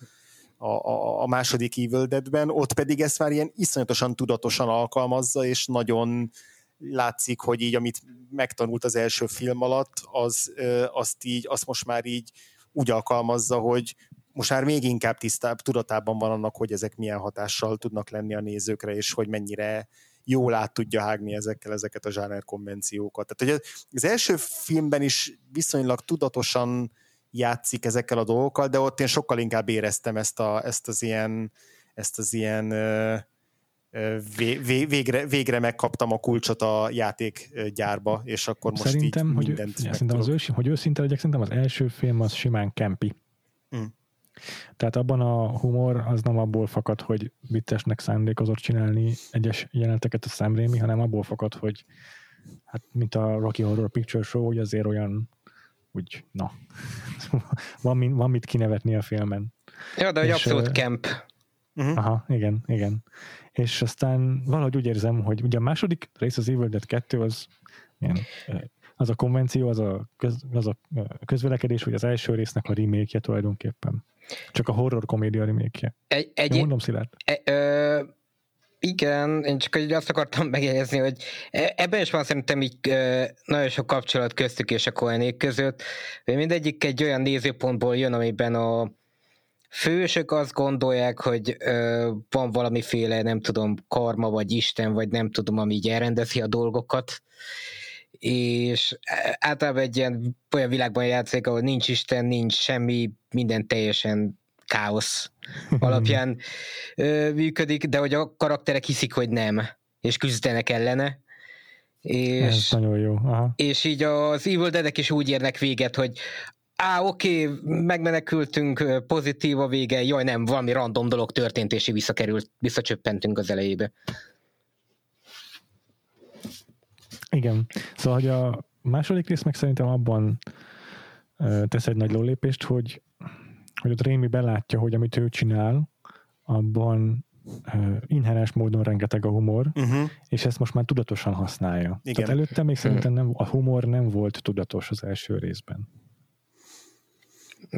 a, a második Evil Deadben, ott pedig ezt már ilyen iszonyatosan tudatosan alkalmazza, és nagyon látszik, hogy így, amit megtanult az első film alatt, az, azt így, azt most már így úgy alkalmazza, hogy most már még inkább tisztább, tudatában van annak, hogy ezek milyen hatással tudnak lenni a nézőkre, és hogy mennyire jól át tudja hágni ezekkel ezeket a zsáner konvenciókat. Tehát, hogy az első filmben is viszonylag tudatosan játszik ezekkel a dolgokkal, de ott én sokkal inkább éreztem ezt, a, ezt az ilyen, ezt az ilyen végre, végre megkaptam a kulcsot a játékgyárba, és akkor most szerintem, így hogy, mindent ja, szerintem az ősi, hogy őszinte legyek, szerintem az első film az simán kempi. Mm. Tehát abban a humor az nem abból fakad, hogy viccesnek szándékozott csinálni egyes jeleneteket a szemrémi, hanem abból fakad, hogy hát mint a Rocky Horror Picture Show, hogy azért olyan úgy, na, van, van mit kinevetni a filmen. Ja, de egy abszolút uh, camp. Uh-huh. Aha, igen, igen. És aztán valahogy úgy érzem, hogy ugye a második rész az Evil Dead 2 az ilyen, az a konvenció, az a, köz, az a közvelekedés, hogy az első résznek a remake tulajdonképpen. Csak a horror komédia remake Egy, egy, mondom, Szilárd. E, ö, igen, én csak azt akartam megjegyezni, hogy e, ebben is van szerintem így nagyon sok kapcsolat köztük és a Koenék között. Mindegyik egy olyan nézőpontból jön, amiben a fősök azt gondolják, hogy ö, van valamiféle, nem tudom, karma, vagy Isten, vagy nem tudom, ami így elrendezi a dolgokat, és általában egy ilyen olyan világban játszik, ahol nincs Isten, nincs semmi, minden teljesen káosz alapján ö, működik, de hogy a karakterek hiszik, hogy nem, és küzdenek ellene. És, Ez nagyon jó. Aha. És így az Evil Dead is úgy érnek véget, hogy á, oké, okay, megmenekültünk, pozitív a vége, jaj nem, valami random dolog történt, és visszakerült, visszacsöppentünk az elejébe. Igen, szóval hogy a második rész meg szerintem abban tesz egy nagy lólépést, hogy, hogy ott Rémi belátja, hogy amit ő csinál, abban uh, inherens módon rengeteg a humor, uh-huh. és ezt most már tudatosan használja. Igen. Tehát előtte még szerintem nem, a humor nem volt tudatos az első részben.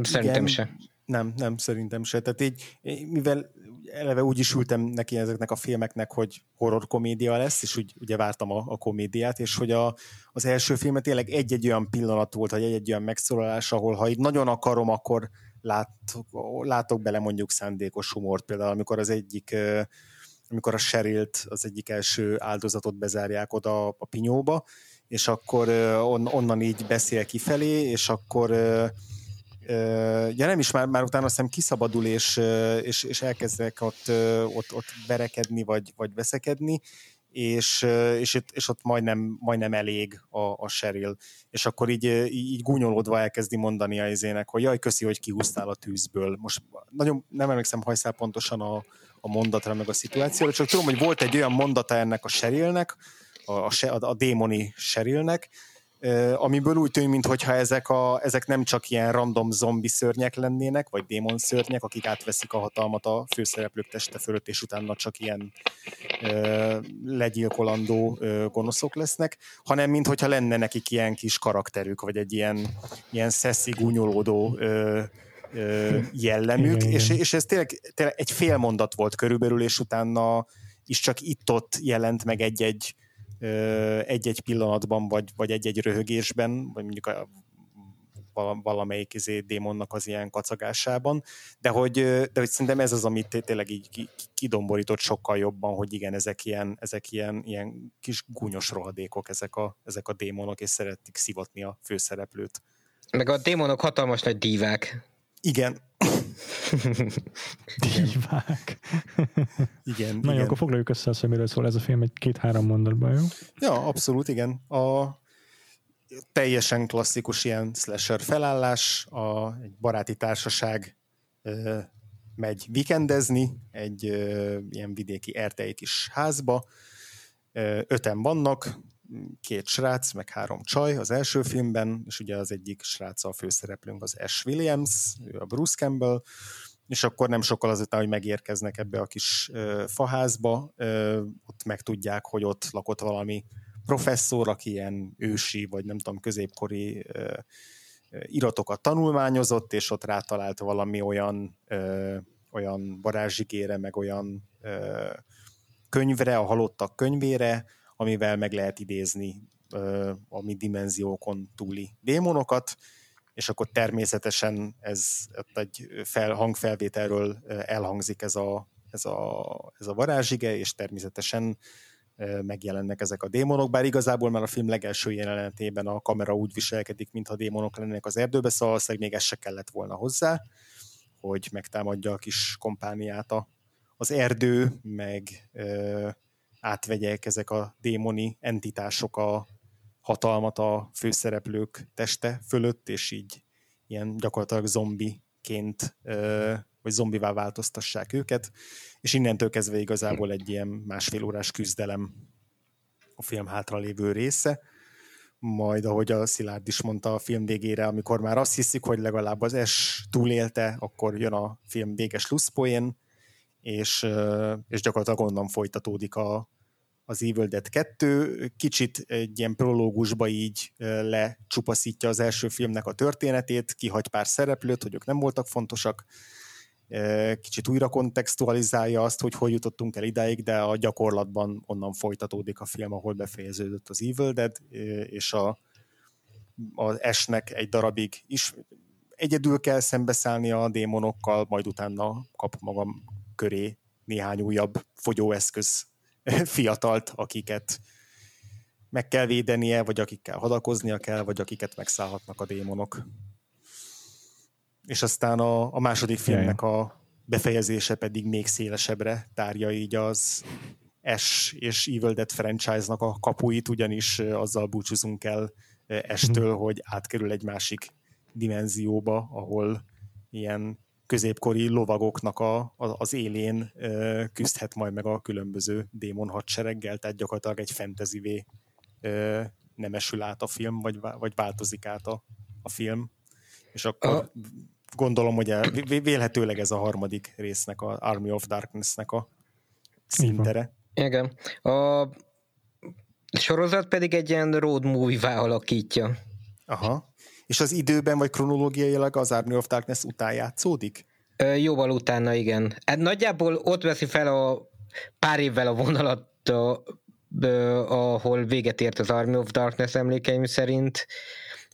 Szerintem se. Nem, nem, szerintem se. Tehát így, mivel eleve úgy is ültem neki ezeknek a filmeknek, hogy horror komédia lesz, és úgy ugye vártam a, a komédiát, és hogy a, az első filmet tényleg egy-egy olyan pillanat volt, vagy egy-egy olyan megszólalás, ahol ha így nagyon akarom, akkor látok, látok bele mondjuk szándékos humort, például amikor az egyik amikor a Sherilt, az egyik első áldozatot bezárják oda a pinyóba, és akkor on, onnan így beszél kifelé, és akkor ja nem is, már, már utána azt hiszem kiszabadul, és, és, és elkezdek ott, ott, ott verekedni, vagy, vagy veszekedni, és, és, és ott majdnem, majdnem elég a, a Cheryl. És akkor így, így gúnyolódva elkezdi mondani a izének, hogy jaj, köszi, hogy kihúztál a tűzből. Most nagyon nem emlékszem hajszál pontosan a, a mondatra, meg a szituációra, csak tudom, hogy volt egy olyan mondata ennek a Cherylnek, a, a, a démoni Cherylnek, amiből úgy tűnik, mintha ezek, a, ezek nem csak ilyen random zombi szörnyek lennének, vagy démon szörnyek, akik átveszik a hatalmat a főszereplők teste fölött, és utána csak ilyen ö, legyilkolandó ö, gonoszok lesznek, hanem mintha lenne nekik ilyen kis karakterük, vagy egy ilyen, ilyen szeszi gúnyolódó ö, jellemük, igen, és, igen. és ez tényleg, tényleg egy fél mondat volt körülbelül, és utána is csak itt-ott jelent meg egy-egy egy-egy pillanatban, vagy, vagy egy-egy röhögésben, vagy mondjuk a, valamelyik izé démonnak az ilyen kacagásában, de hogy, de hogy szerintem ez az, amit tényleg így kidomborított sokkal jobban, hogy igen, ezek ilyen, ezek ilyen, ilyen kis gúnyos rohadékok, ezek a, ezek a démonok, és szeretik szivatni a főszereplőt. Meg a démonok hatalmas nagy dívák. Igen. Dívák. igen. Na igen. jó, akkor foglaljuk össze azt, hogy miről szól ez a film egy két-három mondatban, jó? Ja, abszolút, igen. A teljesen klasszikus ilyen slasher felállás, a, egy baráti társaság ö, megy vikendezni egy ö, ilyen vidéki ertei kis házba, ö, öten vannak, két srác, meg három csaj az első filmben, és ugye az egyik srác a főszereplőnk az Ash Williams, ő a Bruce Campbell, és akkor nem sokkal azután, hogy megérkeznek ebbe a kis ö, faházba, ö, ott megtudják, hogy ott lakott valami professzor, aki ilyen ősi, vagy nem tudom, középkori ö, iratokat tanulmányozott, és ott rátalált valami olyan ö, olyan varázsigére, meg olyan ö, könyvre, a halottak könyvére, amivel meg lehet idézni a mi dimenziókon túli démonokat, és akkor természetesen ez egy fel, hangfelvételről elhangzik ez a, ez a, ez a varázsige, és természetesen megjelennek ezek a démonok, bár igazából már a film legelső jelenetében a kamera úgy viselkedik, mintha démonok lennének az erdőbe, szóval valószínűleg még ez se kellett volna hozzá, hogy megtámadja a kis kompániát a, az erdő, meg ö, átvegyek ezek a démoni entitások a hatalmat a főszereplők teste fölött, és így ilyen gyakorlatilag zombiként vagy zombivá változtassák őket, és innentől kezdve igazából egy ilyen másfél órás küzdelem a film hátralévő része, majd ahogy a Szilárd is mondta a film végére, amikor már azt hiszik, hogy legalább az S túlélte, akkor jön a film véges luszpoén, és, és gyakorlatilag onnan folytatódik a, az Evil Dead 2, kicsit egy ilyen prológusba így lecsupaszítja az első filmnek a történetét, kihagy pár szereplőt, hogy ők nem voltak fontosak, kicsit újra kontextualizálja azt, hogy hogy jutottunk el idáig, de a gyakorlatban onnan folytatódik a film, ahol befejeződött az Evil Dead, és a, az esnek egy darabig is egyedül kell szembeszállni a démonokkal, majd utána kap magam köré néhány újabb fogyóeszköz fiatalt, akiket meg kell védenie, vagy akikkel hadakoznia kell, vagy akiket megszállhatnak a démonok és aztán a, a második filmnek a befejezése pedig még szélesebbre tárja így az S és Evil Dead franchise-nak a kapuit, ugyanis azzal búcsúzunk el estől, mm-hmm. hogy átkerül egy másik dimenzióba, ahol ilyen középkori lovagoknak a, a, az élén ö, küzdhet majd meg a különböző démon hadsereggel, tehát gyakorlatilag egy fantasy nemesül át a film, vagy, vagy változik át a, a film. És akkor a gondolom, hogy vélhetőleg ez a harmadik résznek, a Army of Darkness-nek a szintere. Igen. A sorozat pedig egy ilyen road movie-vá alakítja. Aha. És az időben, vagy kronológiailag az Army of Darkness után játszódik? Ö, jóval utána, igen. Hát nagyjából ott veszi fel a pár évvel a vonalat, a, a, ahol véget ért az Army of Darkness emlékeim szerint.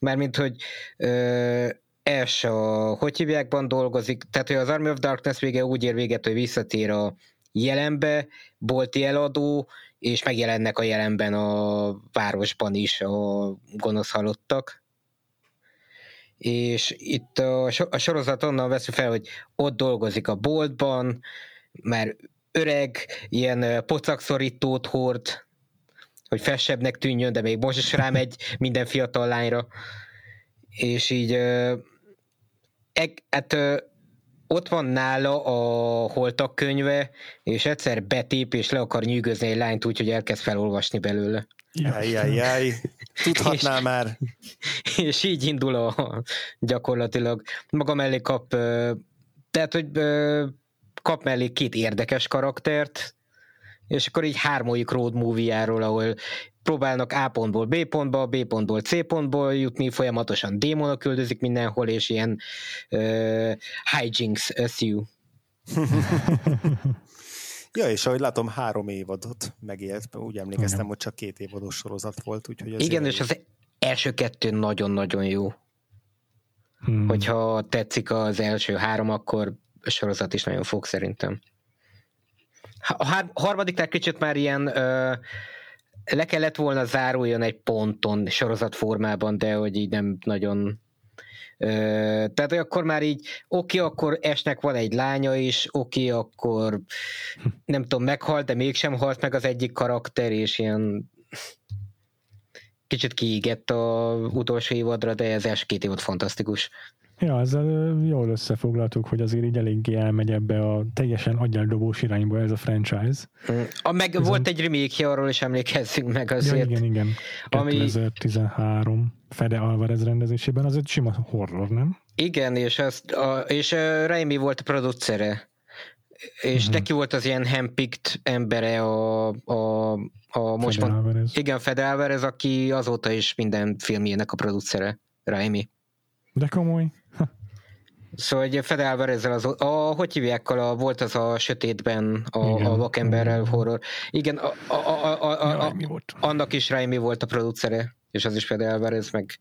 Mármint, hogy ö, S a hogy hívjákban dolgozik, tehát hogy az Army of Darkness vége úgy ér véget, hogy visszatér a jelenbe, bolti eladó, és megjelennek a jelenben a városban is a gonosz halottak. És itt a, a sorozat onnan veszi fel, hogy ott dolgozik a boltban, mert öreg, ilyen pocakszorítót hord, hogy fessebbnek tűnjön, de még most is rámegy minden fiatal lányra. És így hát ott van nála a holtak könyve, és egyszer betép, és le akar nyűgözni egy lányt úgy, hogy elkezd felolvasni belőle. Jaj, tudhatná és, már. És így indul a gyakorlatilag. Maga mellé kap, tehát, hogy kap mellé két érdekes karaktert, és akkor így hármójuk road movie-járól, ahol próbálnak A pontból B pontba, B pontból C pontból jutni, folyamatosan démonok küldözik mindenhol, és ilyen uh, hijinks eszű. ja, és ahogy látom, három évadot megélt, úgy emlékeztem, Igen. hogy csak két évados sorozat volt, úgyhogy az Igen, és az első kettő nagyon-nagyon jó. Hmm. Hogyha tetszik az első három, akkor a sorozat is nagyon fog szerintem. A harmadiknál kicsit már ilyen uh, le kellett volna záruljon egy ponton sorozat formában, de hogy így nem nagyon Ö, tehát akkor már így, oké, akkor esnek van egy lánya is, oké, akkor nem tudom, meghalt, de mégsem halt meg az egyik karakter, és ilyen kicsit kiégett a utolsó évadra, de ez első két évad fantasztikus. Ja, ezzel jól összefoglaltuk, hogy azért így eléggé elmegy ebbe a teljesen agyeldobós irányba ez a franchise. Mm. A, meg ez volt a... egy remake arról is emlékezzünk meg azért. Ja, igen, igen. 2013 ami... Fede Alvarez rendezésében, az egy sima horror, nem? Igen, és, azt, a, és Raimi volt a producere. És uh-huh. neki volt az ilyen handpicked embere a, a, a most Fede Alvarez. Igen, Fede Alvarez, aki azóta is minden filmjének a producere, Raimi. De komoly. Szóval hogy Fede ezzel az, a, hogy hívják, a, volt az a sötétben a, a vakemberrel horror. Igen, a, a, a, a, a, a, annak is Raimi volt a producere, és az is Fede Alvarez, meg...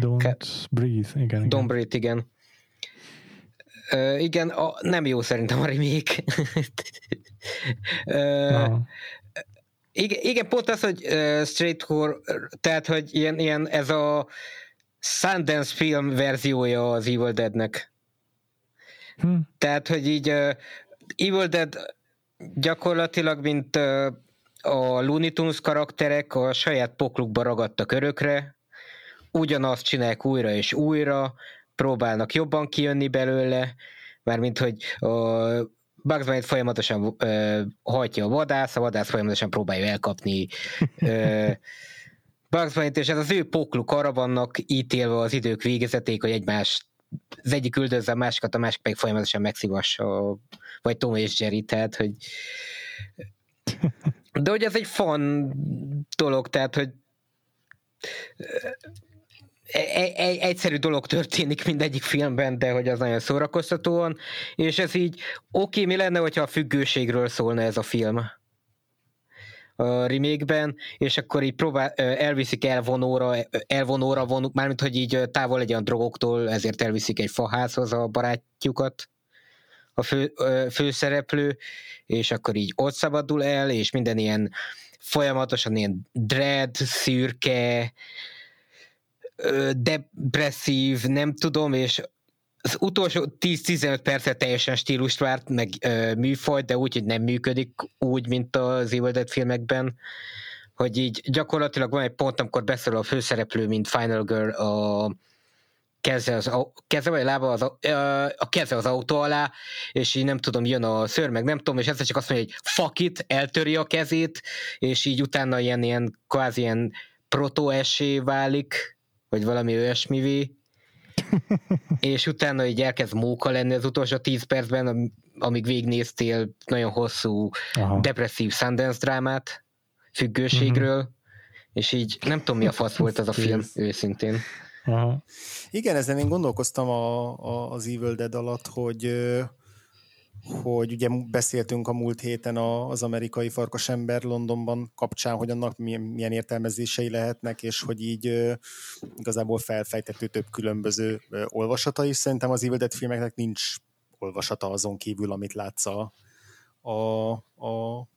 Don't Ke- breathe, igen. Don't igen. breathe, igen. Uh, igen, a, nem jó szerintem a remake. no. igen, igen, pont az, hogy uh, straight horror, tehát, hogy ilyen, ilyen ez a Sundance film verziója az Evil Deadnek. Hm. Tehát, hogy így uh, Evil Dead gyakorlatilag, mint uh, a Looney Tunes karakterek a saját poklukba ragadtak örökre, ugyanazt csinálják újra és újra, próbálnak jobban kijönni belőle, mármint, hogy a Bugs Bunny folyamatosan uh, hajtja a vadász, a vadász folyamatosan próbálja elkapni uh, Bugs Bunny-t, és ez az ő pokluk arra vannak ítélve az idők végezeték, hogy egymás az egyik üldözze a másikat, a másik pedig folyamatosan megszívassa, vagy Tom és Jerry, tehát, hogy de hogy ez egy fan dolog, tehát, hogy egy, egy, egyszerű dolog történik mindegyik filmben, de hogy az nagyon szórakoztatóan, és ez így oké, mi lenne, hogyha a függőségről szólna ez a film a remake és akkor így próbál, elviszik elvonóra, elvonóra vonuk, mármint, hogy így távol legyen a drogoktól, ezért elviszik egy faházhoz a barátjukat, a fő, főszereplő, és akkor így ott szabadul el, és minden ilyen folyamatosan ilyen dread, szürke, depresszív, nem tudom, és az utolsó 10-15 percet teljesen stílust várt, meg ö, műfaj, de úgy, hogy nem működik úgy, mint az Evil Dead filmekben, hogy így gyakorlatilag van egy pont, amikor beszél a főszereplő, mint Final Girl a keze, az, keze vagy lába az, a keze az autó alá, és így nem tudom, jön a szőr, meg nem tudom, és ez csak azt mondja, hogy fuck it, eltöri a kezét, és így utána ilyen, ilyen kvázi ilyen proto válik, vagy valami olyasmivé, és utána így elkezd móka lenni az utolsó tíz percben, amíg végignéztél nagyon hosszú, Aha. depresszív Sundance drámát, függőségről, uh-huh. és így nem tudom, mi a fasz volt az a film, őszintén. Aha. Igen, ezen én gondolkoztam a, a, az Evil Dead alatt, hogy hogy ugye beszéltünk a múlt héten az amerikai farkasember Londonban kapcsán, hogy annak milyen, értelmezései lehetnek, és hogy így igazából felfejtető több különböző olvasata is. Szerintem az Evil Dead filmeknek nincs olvasata azon kívül, amit látsz a, a, a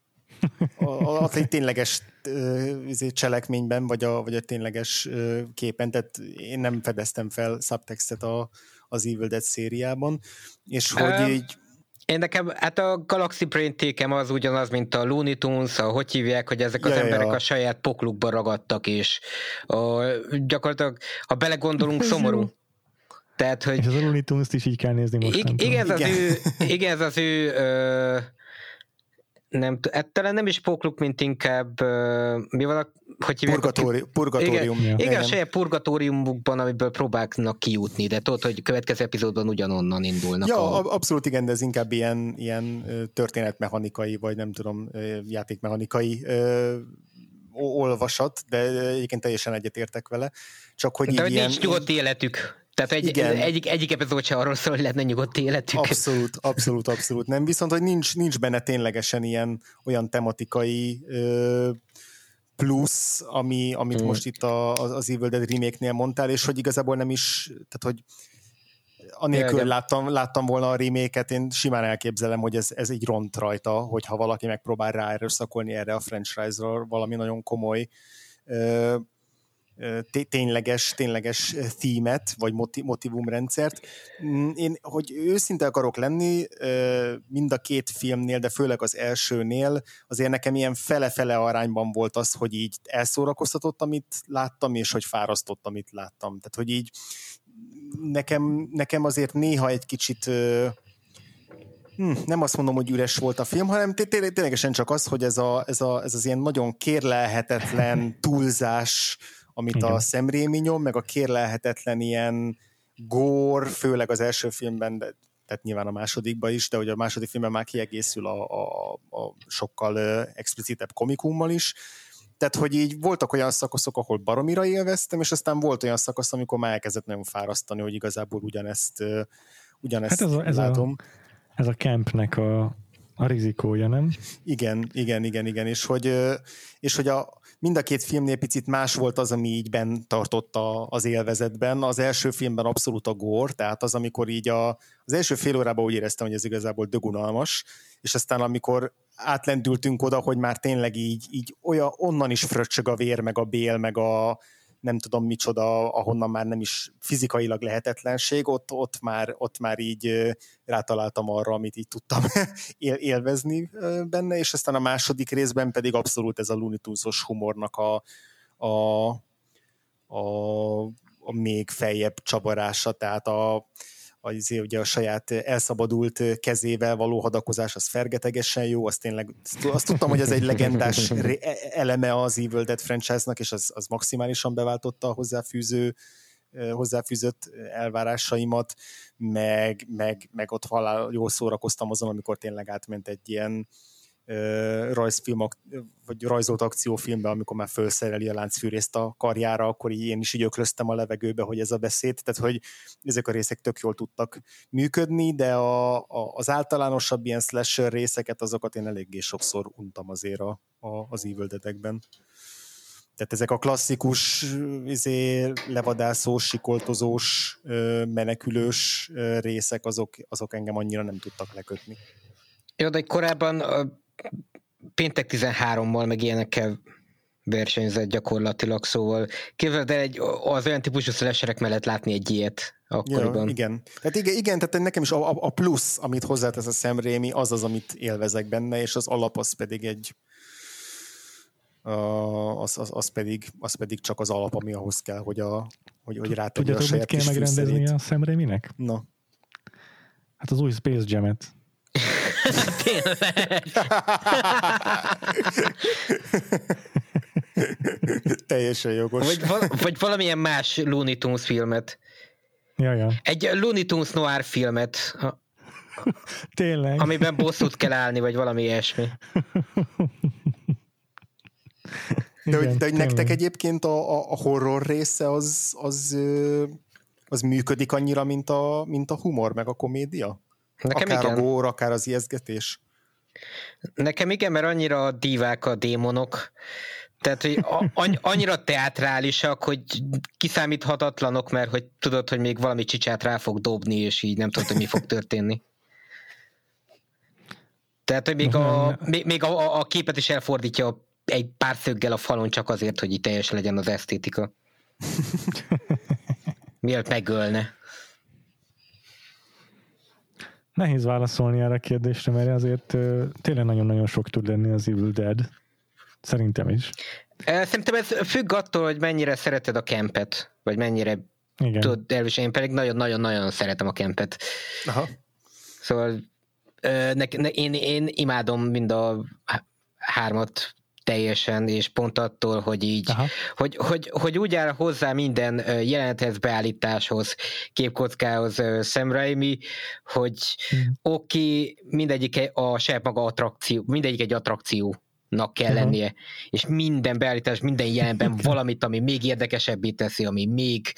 a, a, a tényleges uh, cselekményben, vagy a, vagy a tényleges uh, képen, tehát én nem fedeztem fel subtextet a, az Evil Dead szériában, és hogy um, így én nekem, hát a Galaxy Brain az ugyanaz, mint a Looney Tunes, a hogy hívják, hogy ezek az ja, emberek ja. a saját poklukba ragadtak, és a, gyakorlatilag, ha belegondolunk, szomorú. Tehát, hogy... És az a Looney Tunes-t is így kell nézni most. Igen, igen, az ő, igen, ez az ő ö, nem, hát talán nem is pókluk, mint inkább mi van a, hogy hívják? Purgatóri, purgatórium. Igen, igen, igen, a saját purgatóriumukban, amiből próbálnak kijutni, de tudod, hogy következő epizódban ugyanonnan indulnak. Ja, a... abszolút igen, de ez inkább ilyen, ilyen történetmechanikai, vagy nem tudom, játékmechanikai olvasat, de egyébként teljesen egyetértek vele. Csak hogy de hogy ilyen, nincs nyugodt életük. Tehát egy, Igen. egyik, egyik epizód sem arról szól, hogy lehetne nyugodt életük. Abszolút, abszolút, abszolút nem. Viszont, hogy nincs, nincs benne ténylegesen ilyen olyan tematikai ö, plusz, ami, amit mm. most itt a, az Evil Dead remake-nél mondtál, és hogy igazából nem is, tehát hogy anélkül ja, láttam, láttam volna a remake én simán elképzelem, hogy ez, ez így ront rajta, hogyha valaki megpróbál ráerőszakolni erre a franchise-ra valami nagyon komoly ö, tényleges, tényleges thímet, vagy motivumrendszert. Mm, én, hogy őszinte akarok lenni, mind a két filmnél, de főleg az elsőnél, azért nekem ilyen fele-fele arányban volt az, hogy így elszórakoztatott, amit láttam, és hogy fárasztott, amit láttam. Tehát, hogy így nekem, nekem azért néha egy kicsit hm, nem azt mondom, hogy üres volt a film, hanem ténylegesen csak az, hogy ez, a, ez, a, ez az ilyen nagyon kérlelhetetlen túlzás, amit Igen. a szemrémi nyom, meg a kérlelhetetlen ilyen gór, főleg az első filmben, de tehát nyilván a másodikban is, de hogy a második filmben már kiegészül a, a, a sokkal explicitebb komikummal is. Tehát, hogy így voltak olyan szakaszok, ahol baromira élveztem, és aztán volt olyan szakasz, amikor már elkezdett nagyon fárasztani, hogy igazából ugyanezt ugyanezt hát ez a, ez látom. A, ez a campnek a, a rizikója, nem? Igen, igen, igen, igen, és hogy, és hogy a, mind a két filmnél picit más volt az, ami így ben tartotta az élvezetben. Az első filmben abszolút a gór, tehát az, amikor így a, az első fél órában úgy éreztem, hogy ez igazából dögunalmas, és aztán amikor átlendültünk oda, hogy már tényleg így, így olyan, onnan is fröccsög a vér, meg a bél, meg a, nem tudom micsoda, ahonnan már nem is fizikailag lehetetlenség, ott, ott, már, ott már így rátaláltam arra, amit így tudtam él, élvezni benne, és aztán a második részben pedig abszolút ez a Looney humornak a, a, a, a még feljebb csabarása, tehát a, az, ugye a saját elszabadult kezével való hadakozás, az fergetegesen jó, azt tényleg, azt tudtam, hogy ez egy legendás e, eleme az Evil Dead franchise-nak, és az, az maximálisan beváltotta a hozzáfűző hozzáfűzött elvárásaimat, meg, meg, meg ott valá, jól szórakoztam azon, amikor tényleg átment egy ilyen rajzfilm, vagy rajzolt akciófilmbe, amikor már felszereli a láncfűrészt a karjára, akkor így én is így öklöztem a levegőbe, hogy ez a beszéd, tehát hogy ezek a részek tök jól tudtak működni, de a, a, az általánosabb ilyen slasher részeket, azokat én eléggé sokszor untam azért a, a, az Evil Dead-ekben. Tehát ezek a klasszikus, izé, levadászós, sikoltozós, menekülős részek, azok, azok engem annyira nem tudtak lekötni. Jó, de korábban péntek 13-mal meg ilyenekkel versenyzett gyakorlatilag, szóval képzeld el egy, az olyan típusú szeleserek mellett látni egy ilyet akkoriban. Ja, igen. Tehát igen, igen, tehát nekem is a, a plusz, amit hozzátesz a Sam Raimi, az az, amit élvezek benne, és az alap az pedig egy az, az, az, pedig, az pedig csak az alap, ami ahhoz kell, hogy, a, hogy, hogy rátegye a saját mit kell megrendezni a Sam Raimi-nek? Na. Hát az új Space Jam-et. Tényleg. Teljesen jogos. Vagy, val- vagy valamilyen más Looney Tunes filmet. Ja, ja. Egy Looney Tunes noir filmet. Tényleg. Amiben bosszút kell állni, vagy valami ilyesmi. De, hogy, de hogy nektek egyébként a, a horror része az, az, az működik annyira, mint a, mint a humor, meg a komédia? Nekem akár igen. a gór, akár az ijesztgetés. Nekem igen, mert annyira divák a démonok, tehát, hogy annyira teátrálisak, hogy kiszámíthatatlanok, mert hogy tudod, hogy még valami csicsát rá fog dobni, és így nem tudod, hogy mi fog történni. Tehát, hogy még, a, még, még a, a képet is elfordítja egy pár szöggel a falon csak azért, hogy itt teljes legyen az esztétika. Mielőtt megölne. Nehéz válaszolni erre a kérdésre, mert azért uh, tényleg nagyon-nagyon sok tud lenni az Evil Dead. Szerintem is. Szerintem ez függ attól, hogy mennyire szereted a kempet, vagy mennyire Igen. tudod elviselni. Én pedig nagyon-nagyon-nagyon szeretem a kempet. Aha. Szóval ne, ne, én, én imádom mind a hármat teljesen, és pont attól, hogy így, hogy, hogy, hogy úgy áll hozzá minden jelenethez, beállításhoz, képkockához Sam Raimi, hogy hmm. oké, okay, mindegyik a saját maga attrakció, mindegyik egy attrakció nak kell uh-huh. lennie, és minden beállítás, minden jelenben valamit, ami még érdekesebbé teszi, ami még,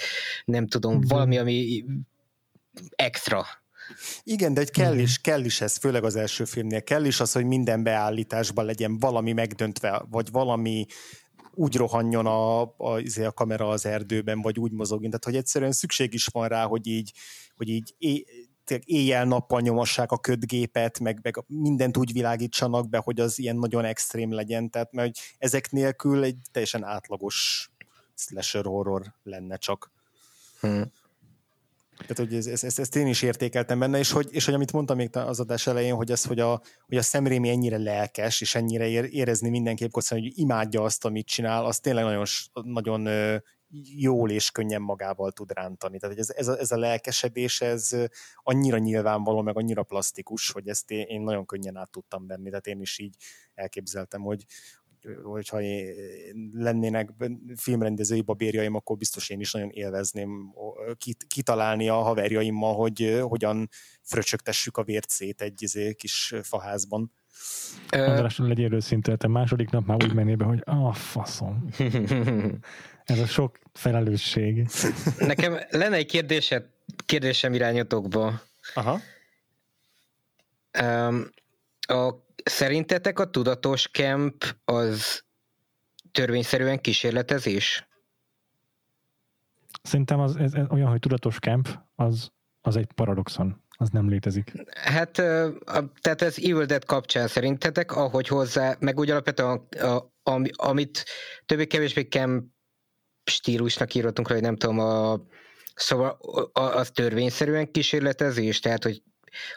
nem tudom, uh-huh. valami, ami extra. Igen, de egy kell is, kell is ez, főleg az első filmnél, kell is az, hogy minden beállításban legyen valami megdöntve, vagy valami úgy rohanjon a, a, izé a kamera az erdőben, vagy úgy mozogjon, tehát hogy egyszerűen szükség is van rá, hogy így, hogy így é, éjjel-nappal nyomassák a ködgépet, meg, meg mindent úgy világítsanak be, hogy az ilyen nagyon extrém legyen, tehát mert ezek nélkül egy teljesen átlagos slasher horror lenne csak. Hmm. Tehát, hogy ezt, ezt, ezt, én is értékeltem benne, és hogy, és hogy amit mondtam még az adás elején, hogy ez, hogy a, hogy a szemrémi ennyire lelkes, és ennyire érezni mindenképp, hogy imádja azt, amit csinál, az tényleg nagyon, nagyon jól és könnyen magával tud rántani. Tehát ez, ez, a, ez a lelkesedés, ez annyira nyilvánvaló, meg annyira plastikus, hogy ezt én, én nagyon könnyen át tudtam venni. Tehát én is így elképzeltem, hogy, hogyha lennének filmrendezői babérjaim, akkor biztos én is nagyon élvezném kitalálni a haverjaimmal, hogy hogyan fröcsögtessük a vért szét egy izé, kis faházban. András, legyél őszinte, te második nap már úgy mennél be, hogy ah, faszom. Ez a sok felelősség. Nekem lenne egy kérdése, kérdésem irányotokba. Aha. Um, a, szerintetek a tudatos kemp az törvényszerűen kísérletezés? Szerintem az, ez, ez olyan, hogy tudatos kemp, az, az egy paradoxon. Az nem létezik. Hát, tehát ez Evil Dead kapcsán szerintetek, ahogy hozzá, meg úgy alapvetően, ami, amit többé-kevésbé kemp stílusnak írhatunk rá, hogy nem tudom, a, szóval az törvényszerűen kísérletezés, tehát, hogy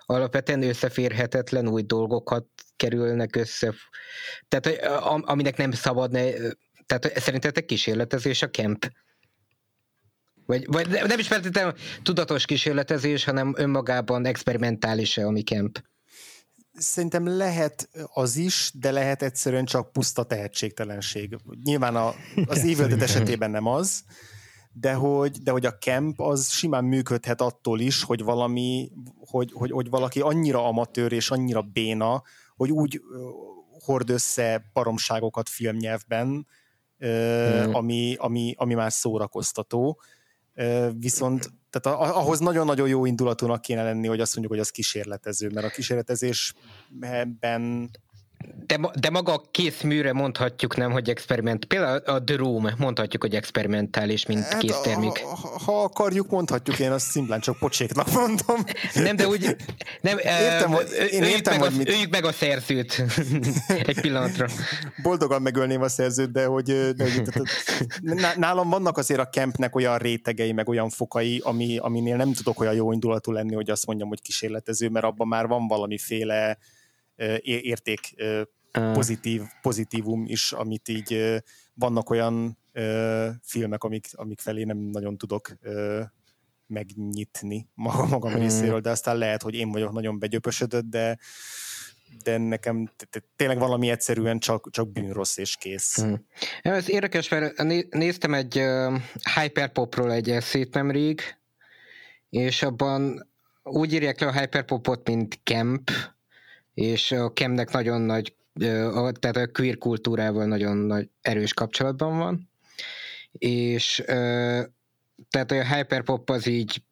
alapvetően összeférhetetlen új dolgokat kerülnek össze, tehát aminek nem szabadna, tehát szerintetek kísérletezés a kemp? Vagy, vagy nem is feltétlenül tudatos kísérletezés, hanem önmagában experimentális -e, ami kemp? Szerintem lehet az is, de lehet egyszerűen csak puszta tehetségtelenség. Nyilván a, az Evil esetében nem az, de hogy, de hogy a kemp az simán működhet attól is, hogy valami, hogy, hogy, hogy valaki annyira amatőr és annyira béna, hogy úgy hord össze paromságokat filmnyelvben, mm. ami, ami, ami már szórakoztató. Viszont tehát ahhoz nagyon-nagyon jó indulatúnak kéne lenni, hogy azt mondjuk, hogy az kísérletező, mert a kísérletezésben de, de maga a készműre mondhatjuk nem, hogy experiment. Például a The Room mondhatjuk, hogy experimentális, mint hát késztermék. Ha, ha akarjuk, mondhatjuk, én azt szimplán csak pocséknak mondom. Nem, de úgy... Nem, értem, hogy, én értem, meg hogy a, mit... Öljük meg a szerzőt egy pillanatra. Boldogan megölném a szerzőt, de hogy, de, hogy tehát, nálam vannak azért a kempnek olyan rétegei, meg olyan fokai, ami, aminél nem tudok olyan jó indulatú lenni, hogy azt mondjam, hogy kísérletező, mert abban már van valamiféle érték pozitív, pozitívum is, amit így vannak olyan filmek, amik, amik felé nem nagyon tudok megnyitni magam, magam hmm. részéről, de aztán lehet, hogy én vagyok nagyon begyöpösödött, de de nekem tényleg valami egyszerűen csak, csak bűnrossz és kész. Hmm. Ez érdekes, mert néztem egy uh, hyperpopról egy eszét nemrég, és abban úgy írják le a hyperpopot, mint camp, és a Kemnek nagyon nagy, tehát a queer kultúrával nagyon nagy erős kapcsolatban van, és tehát a hyperpop az így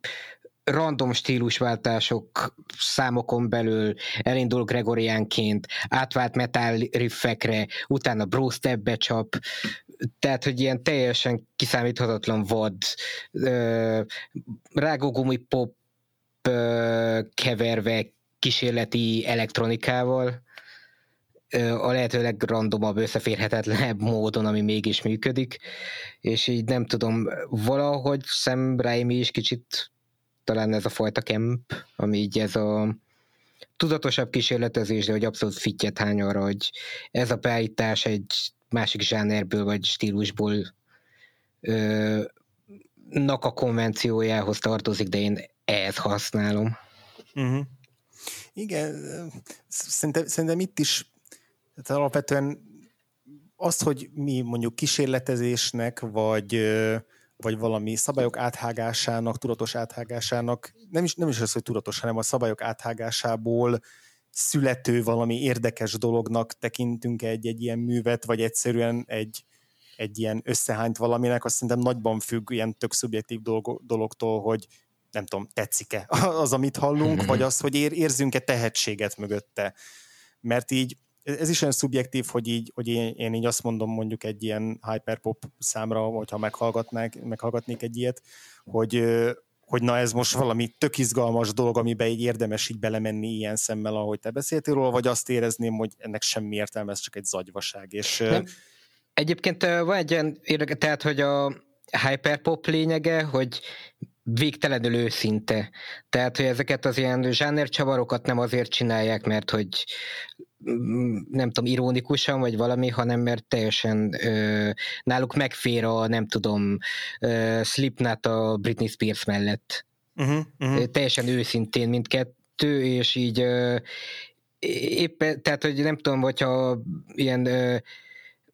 random stílusváltások számokon belül elindul Gregoriánként, átvált metal riffekre, utána bro stepbe csap, tehát, hogy ilyen teljesen kiszámíthatatlan vad, rágógumi pop keverve kísérleti elektronikával, a lehető legrandomabb, összeférhetetlenebb módon, ami mégis működik, és így nem tudom, valahogy Sam Raimi is kicsit talán ez a fajta kemp, ami így ez a tudatosabb kísérletezés, de hogy abszolút fittyet hány arra, hogy ez a beállítás egy másik zsánerből vagy stílusból ö, nak a konvenciójához tartozik, de én ehhez használom. Uh-huh. Igen, szerintem, szerintem itt is tehát alapvetően azt, hogy mi mondjuk kísérletezésnek, vagy, vagy valami szabályok áthágásának, tudatos áthágásának, nem is, nem is az, hogy tudatos, hanem a szabályok áthágásából születő valami érdekes dolognak tekintünk egy, egy ilyen művet, vagy egyszerűen egy, egy ilyen összehányt valaminek, azt szerintem nagyban függ ilyen tök szubjektív dolog, dologtól, hogy nem tudom, tetszik-e az, amit hallunk, vagy az, hogy ér, érzünk-e tehetséget mögötte. Mert így ez is olyan szubjektív, hogy így, hogy én, én így azt mondom mondjuk egy ilyen hyperpop számra, hogyha meghallgatnák, meghallgatnék egy ilyet, hogy, hogy na ez most valami tök izgalmas dolog, amiben így érdemes így belemenni ilyen szemmel, ahogy te beszéltél róla, vagy azt érezném, hogy ennek semmi értelme, ez csak egy zagyvaság. És, Nem. Egyébként van egy olyan érdekes, tehát, hogy a hyperpop lényege, hogy végtelenül őszinte. Tehát, hogy ezeket az ilyen zsánercsavarokat nem azért csinálják, mert hogy mm, nem tudom, ironikusan vagy valami, hanem mert teljesen ö, náluk megfér a, nem tudom, ö, Slipknot a Britney Spears mellett. Uh-huh, uh-huh. Teljesen őszintén mindkettő, és így ö, éppen, tehát, hogy nem tudom, hogyha ilyen ö,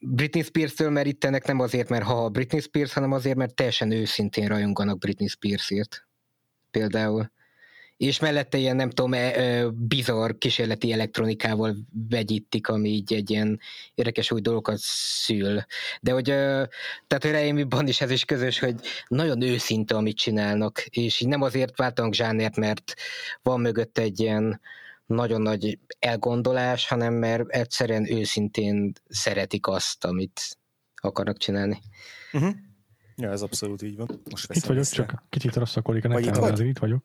Britney Spears-től merítenek nem azért, mert ha Britney Spears, hanem azért, mert teljesen őszintén rajonganak Britney Spearsért. Például. és mellette ilyen, nem tudom, e, bizarr kísérleti elektronikával vegyítik, ami így egy ilyen érdekes új dolgokat szül. De hogy, tehát hogy Raimiban is ez is közös, hogy nagyon őszinte, amit csinálnak, és így nem azért váltanak zsánért, mert van mögött egy ilyen nagyon nagy elgondolás, hanem mert egyszerűen őszintén szeretik azt, amit akarnak csinálni. Uh-huh. Ja, ez abszolút így van. Most itt vagyok, észre. csak kicsit rossz a kolika nekem, itt vagy? itt vagyok.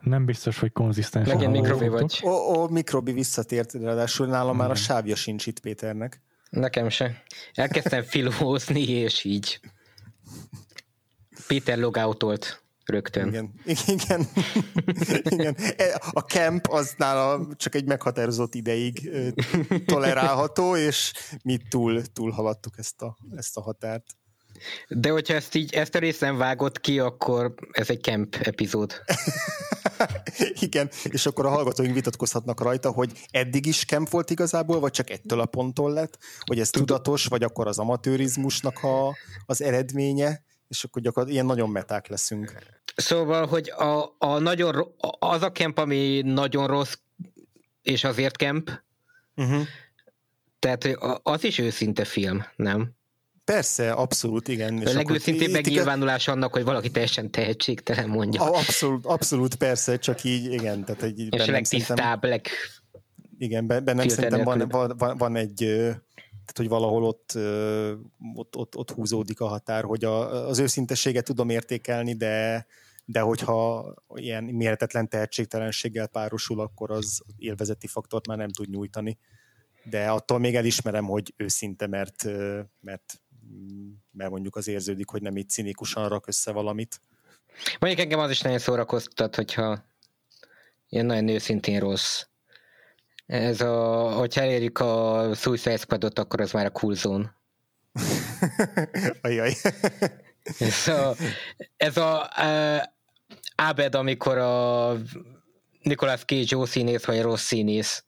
Nem biztos, hogy konzisztens. Legyen mikrobi vagy. Ó, ó, mikrobi visszatért, ráadásul nálam már a sávja sincs itt Péternek. Nekem se. Elkezdtem filózni, és így. Péter logoutolt rögtön. Igen, igen. igen. E, a camp az nála csak egy meghatározott ideig tolerálható, és mi túl, túl haladtuk ezt a, ezt a határt. De hogyha ezt így, ezt a részt nem vágott ki, akkor ez egy camp epizód. Igen, és akkor a hallgatóink vitatkozhatnak rajta, hogy eddig is camp volt igazából, vagy csak ettől a ponttól lett, hogy ez Tud- tudatos, vagy akkor az amatőrizmusnak a, az eredménye, és akkor gyakorlatilag ilyen nagyon meták leszünk. Szóval, hogy a, a nagyon, az a camp, ami nagyon rossz, és azért camp, uh-huh. tehát az is őszinte film, nem? Persze, abszolút, igen. És a legőszintébb megnyilvánulás annak, hogy valaki teljesen tehetségtelen mondja. Abszolút, abszolút, persze, csak így, igen. Tehát egy, és legtisztább, leg... Igen, bennem szerintem van, van, van, van egy, tehát hogy valahol ott, ott, ott, ott húzódik a határ, hogy a, az őszintességet tudom értékelni, de, de hogyha ilyen mérhetetlen tehetségtelenséggel párosul, akkor az élvezeti faktort már nem tud nyújtani. De attól még elismerem, hogy őszinte, mert, mert mert mondjuk az érződik, hogy nem így cinikusan rak össze valamit. Mondjuk engem az is nagyon szórakoztat, hogyha ilyen nagyon őszintén rossz. Ez a, hogyha elérjük a Suicide Squadot, akkor az már a cool zone. Ajaj. ez a, ez a uh, Abed, amikor a Nicolas Cage jó színész, vagy rossz színész.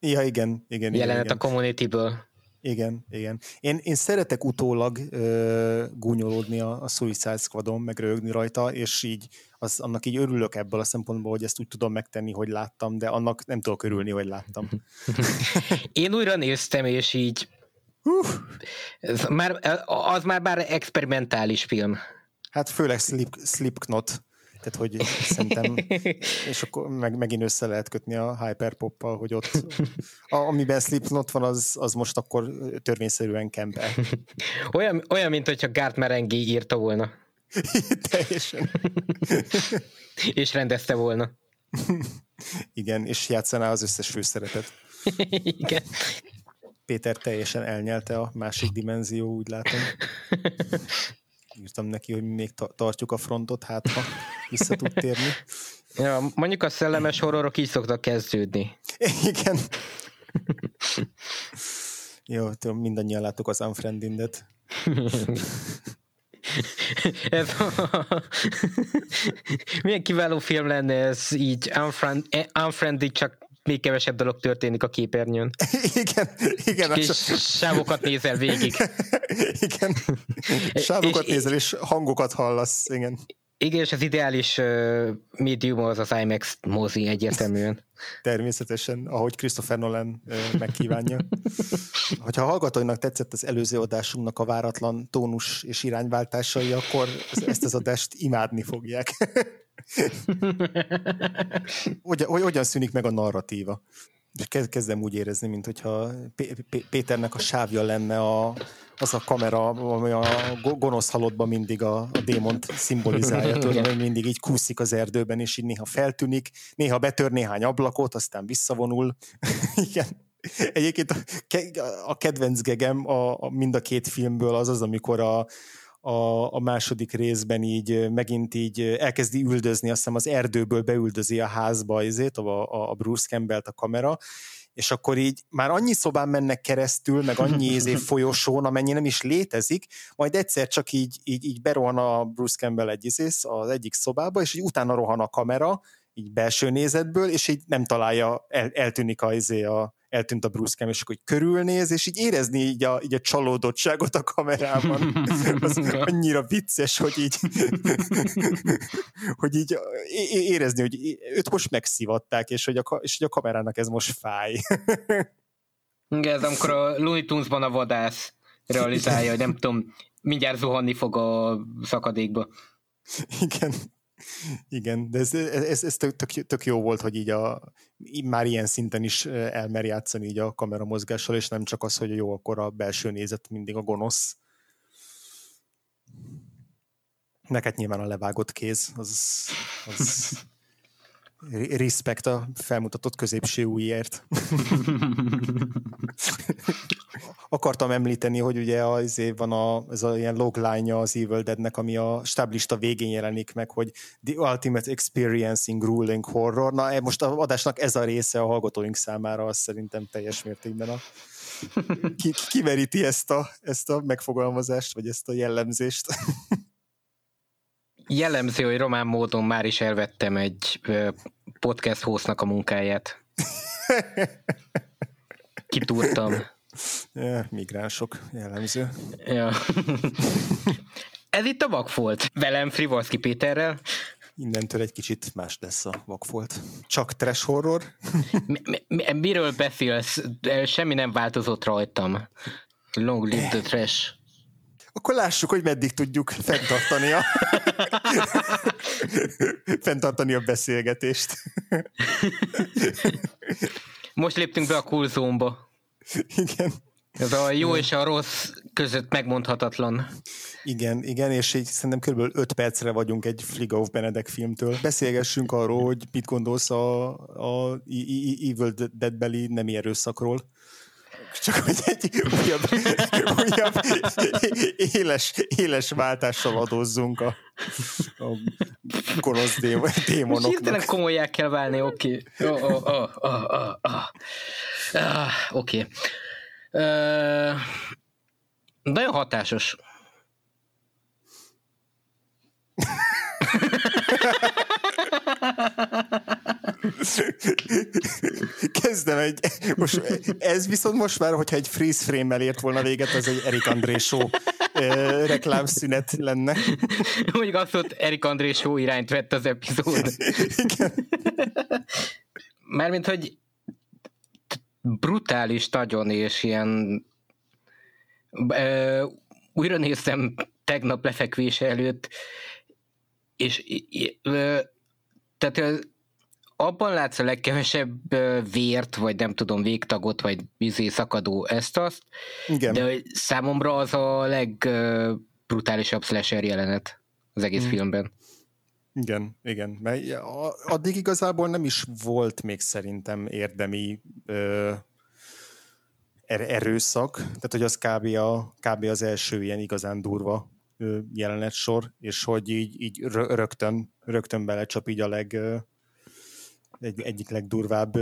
Ja, igen, igen. Jelenet igen. a Community-ből. Igen, igen. Én, én szeretek utólag ö, gúnyolódni a, a Suicide Squadon, meg rögni rajta, és így az, annak így örülök ebből a szempontból, hogy ezt úgy tudom megtenni, hogy láttam, de annak nem tudok örülni, hogy láttam. én újra néztem, és így uh. ez már, az már bár experimentális film. Hát főleg Slip, Slipknot tehát, hogy szerintem, és akkor meg, megint össze lehet kötni a hyperpoppal, hogy ott, a, amiben Slipknot van, az, az most akkor törvényszerűen kempe. Olyan, olyan, mint hogyha Gart Merengi írta volna. Teljesen. és rendezte volna. Igen, és játszaná az összes főszeretet. Igen. Péter teljesen elnyelte a másik dimenzió, úgy látom írtam neki, hogy még tartjuk a frontot, hát ha vissza tud térni. Ja, mondjuk a szellemes horrorok így szoktak kezdődni. Igen. Jó, tudom, mindannyian láttuk az Unfriendindet. ez a... Milyen kiváló film lenne ez így Unfriend, Unfriended, csak még kevesebb dolog történik a képernyőn. igen, igen. És a... sávokat nézel végig. igen. Sávokat és, nézel, és hangokat hallasz, igen. Igen, és az ideális uh, médium az az IMAX mozi egyértelműen. Természetesen, ahogy Christopher Nolan uh, megkívánja. Hogyha a hallgatóinak tetszett az előző adásunknak a váratlan tónus és irányváltásai, akkor ezt az adást imádni fogják. Hogyan, hogyan szűnik meg a narratíva? Kezdem úgy érezni, mint hogyha Péternek a sávja lenne a, az a kamera, ami a gonosz halottban mindig a, a démont szimbolizálja, tudod, hogy mindig így kúszik az erdőben, és így néha feltűnik, néha betör néhány ablakot, aztán visszavonul. Igen. Egyébként a, kedvenc gegem a, a, mind a két filmből az az, amikor a, a, a második részben így megint így elkezdi üldözni, azt hiszem az erdőből beüldözi a házba ezért, a, a Bruce Campbell-t a kamera, és akkor így már annyi szobán mennek keresztül, meg annyi izé folyosón, amennyi nem is létezik, majd egyszer csak így, így, így berohan a Bruce Campbell egy izész az egyik szobába, és így utána rohan a kamera, így belső nézetből, és így nem találja, el, eltűnik a, izé a, eltűnt a Campbell, és akkor körülnéz, és így érezni így a, így a csalódottságot a kamerában. Az annyira vicces, hogy így hogy így érezni, hogy őt most megszivatták, és hogy a, és hogy a kamerának ez most fáj. Igen, ez amikor a Looney Tunes-ban a vadász realizálja, hogy nem tudom, mindjárt zuhanni fog a szakadékba. Igen. Igen, de ez, ez, ez tök, tök, jó volt, hogy így a, már ilyen szinten is elmer játszani így a kamera mozgással, és nem csak az, hogy jó, akkor a belső nézet mindig a gonosz. Neked nyilván a levágott kéz, az, az respekt a felmutatott középső újért. Akartam említeni, hogy ugye az van a, ez a ilyen logline az Evil Deadnek, ami a stáblista végén jelenik meg, hogy The Ultimate Experience in Grueling Horror. Na e, most a adásnak ez a része a hallgatóink számára, az szerintem teljes mértékben a ki, kiveríti ezt a, ezt a megfogalmazást, vagy ezt a jellemzést jellemző, hogy román módon már is elvettem egy podcast hostnak a munkáját. Kitúrtam. Migránsok jellemző. Ja. Ez itt a Vakfolt. Velem Frivalszki Péterrel. Innentől egy kicsit más lesz a Vakfolt. Csak trash horror? mi, mi, miről beszélsz? Semmi nem változott rajtam. Long live the trash akkor lássuk, hogy meddig tudjuk fenntartani a, fenntartani a beszélgetést. Most léptünk be a cool zone-ba. Igen. Ez a jó és a rossz között megmondhatatlan. Igen, igen, és így szerintem kb. 5 percre vagyunk egy of Benedek filmtől. Beszélgessünk arról, hogy mit gondolsz a, a Evil Dead-beli nemi erőszakról csak hogy egy újabb, újabb éles, éles váltással adózzunk a, a gonosz démonoknak. Hirtelen komolyá kell válni, oké. Okay. Oh, oh, oh, oh, oh, oh. Ah, oké. Okay. Uh, nagyon hatásos. Kezdem egy, most, ez viszont most már, hogyha egy freeze frame-mel ért volna véget, az egy Erik André show reklámszünet lenne. Mondjuk hogy Erik André show irányt vett az epizód. Igen. Mármint, hogy brutális nagyon, és ilyen uh, újra néztem tegnap lefekvése előtt, és tehát abban látsz a legkevesebb vért, vagy nem tudom, végtagot, vagy vízé szakadó ezt-azt, Igen. de számomra az a legbrutálisabb slasher jelenet az egész hmm. filmben. Igen, igen, mert addig igazából nem is volt még szerintem érdemi ö, er-, erőszak, tehát hogy az kb, a, kb. az első ilyen igazán durva jelenet sor, és hogy így, így rögtön, rögtön belecsap így a leg, egy, egyik legdurvább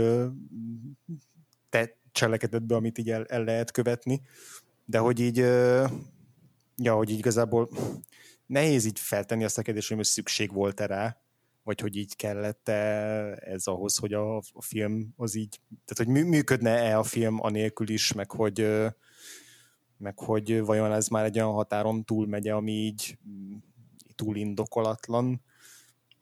te cselekedetbe, amit így el, el lehet követni, de hogy így, ja, hogy így igazából nehéz így feltenni azt a kérdést, hogy szükség volt-e rá, vagy hogy így kellett ez ahhoz, hogy a, a film az így, tehát hogy működne-e a film anélkül is, meg hogy meg hogy vajon ez már egy olyan határon túl megye, ami így túl indokolatlan.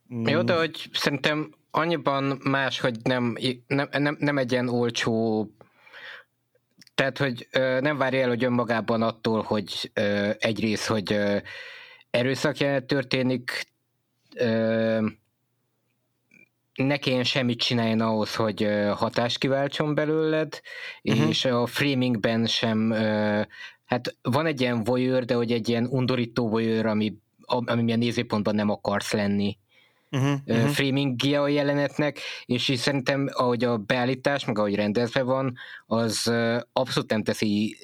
Jó, de hogy szerintem annyiban más, hogy nem, nem, nem, nem egy ilyen olcsó tehát, hogy ö, nem várja el, hogy önmagában attól, hogy ö, egyrészt, hogy ö, erőszak történik, ö, ne kelljen semmit csinálni ahhoz, hogy ö, hatást kiváltson belőled, uh-huh. és a framingben sem, ö, hát van egy ilyen voyeur, de hogy egy ilyen undorító voyeur, ami, ami milyen nézőpontban nem akarsz lenni uh-huh, uh-huh. a jelenetnek, és így szerintem ahogy a beállítás, meg ahogy rendezve van, az abszolút nem teszi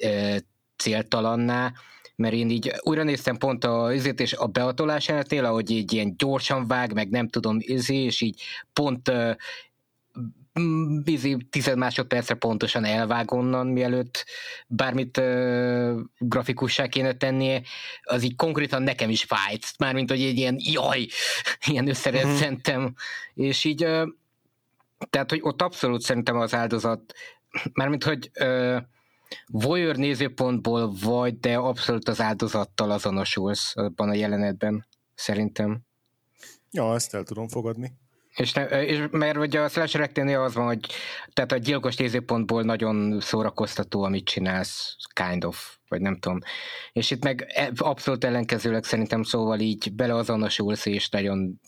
céltalanná, mert én így újra néztem pont a üzét és a beatolás jelenetnél, ahogy így ilyen gyorsan vág, meg nem tudom, izé, és így pont bizi tized másodpercre pontosan elvág onnan, mielőtt bármit uh, grafikussá kéne tennie, az így konkrétan nekem is fájt, mármint, hogy egy ilyen jaj, ilyen összerezzentem, uh-huh. és így uh, tehát, hogy ott abszolút szerintem az áldozat mármint, hogy ö, voyeur nézőpontból vagy, de abszolút az áldozattal azonosulsz abban a jelenetben, szerintem. Ja, ezt el tudom fogadni. És, ne, és mert hogy a slashereknél az van, hogy tehát a gyilkos nézőpontból nagyon szórakoztató, amit csinálsz, kind of, vagy nem tudom. És itt meg e, abszolút ellenkezőleg szerintem szóval így beleazonosulsz, és nagyon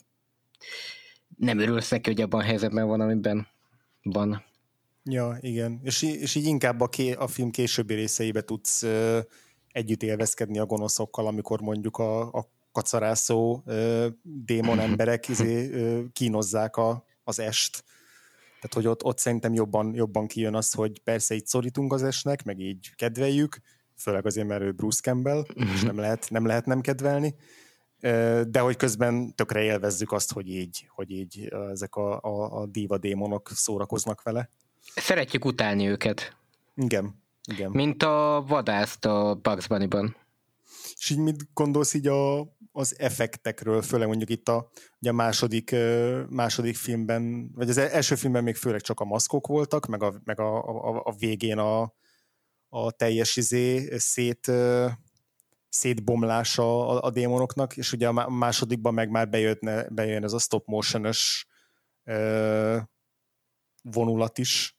nem örülsz neki, hogy abban a helyzetben van, amiben van. Ja, igen. És, és így inkább a, ké, a film későbbi részeibe tudsz ö, együtt élvezkedni a gonoszokkal, amikor mondjuk a, a kacarászó ö, démon emberek izé, ö, kínozzák a, az est. Tehát, hogy ott, ott szerintem jobban, jobban kijön az, hogy persze így szorítunk az esnek, meg így kedveljük, főleg azért, mert ő Bruce Campbell, és nem lehet, nem lehet nem kedvelni, de hogy közben tökre élvezzük azt, hogy így, hogy így ezek a, a, a diva démonok szórakoznak vele. Szeretjük utálni őket. Igen, igen. Mint a vadászt a Bugs Bunny-ban. És így mit gondolsz így a, az effektekről, főleg mondjuk itt a, ugye a második, második filmben, vagy az első filmben még főleg csak a maszkok voltak, meg a, meg a, a, a végén a, a teljes izé szét, szétbomlása a, a démonoknak, és ugye a másodikban meg már bejön, bejön ez a stop motion-ös vonulat is.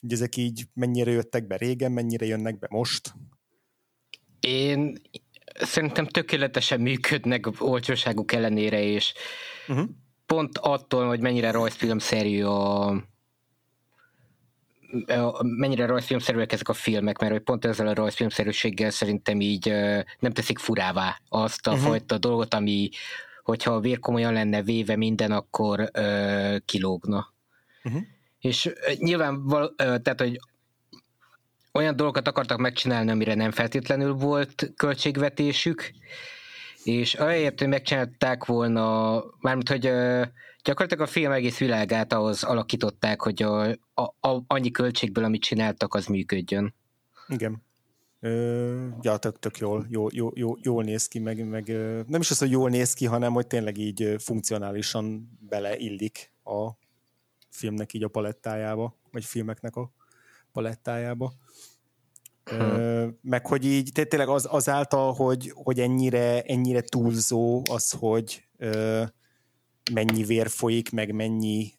Hogy ezek így mennyire jöttek be régen, mennyire jönnek be most? Én szerintem tökéletesen működnek olcsóságuk ellenére, és uh-huh. pont attól, hogy mennyire rajzfilmszerű a mennyire rajzfilmszerűek ezek a filmek, mert hogy pont ezzel a rajzfilmszerűséggel szerintem így nem teszik furává azt a uh-huh. fajta dolgot, ami hogyha a vér komolyan lenne véve minden, akkor uh, kilógna. Uh-huh. És nyilván, val- tehát, hogy olyan dolgokat akartak megcsinálni, amire nem feltétlenül volt költségvetésük, és ahelyett, hogy megcsinálták volna, mármint, hogy gyakorlatilag a film egész világát ahhoz alakították, hogy a, a, a, annyi költségből, amit csináltak, az működjön. Igen. Ö, ja, tök, tök jól, jól, jól, jól néz ki, meg, meg nem is az, hogy jól néz ki, hanem hogy tényleg így funkcionálisan beleillik a filmnek így a palettájába, vagy filmeknek a palettájába. Ö, meg hogy így tényleg az, azáltal, hogy, hogy ennyire, ennyire túlzó az, hogy ö, mennyi vér folyik, meg mennyi,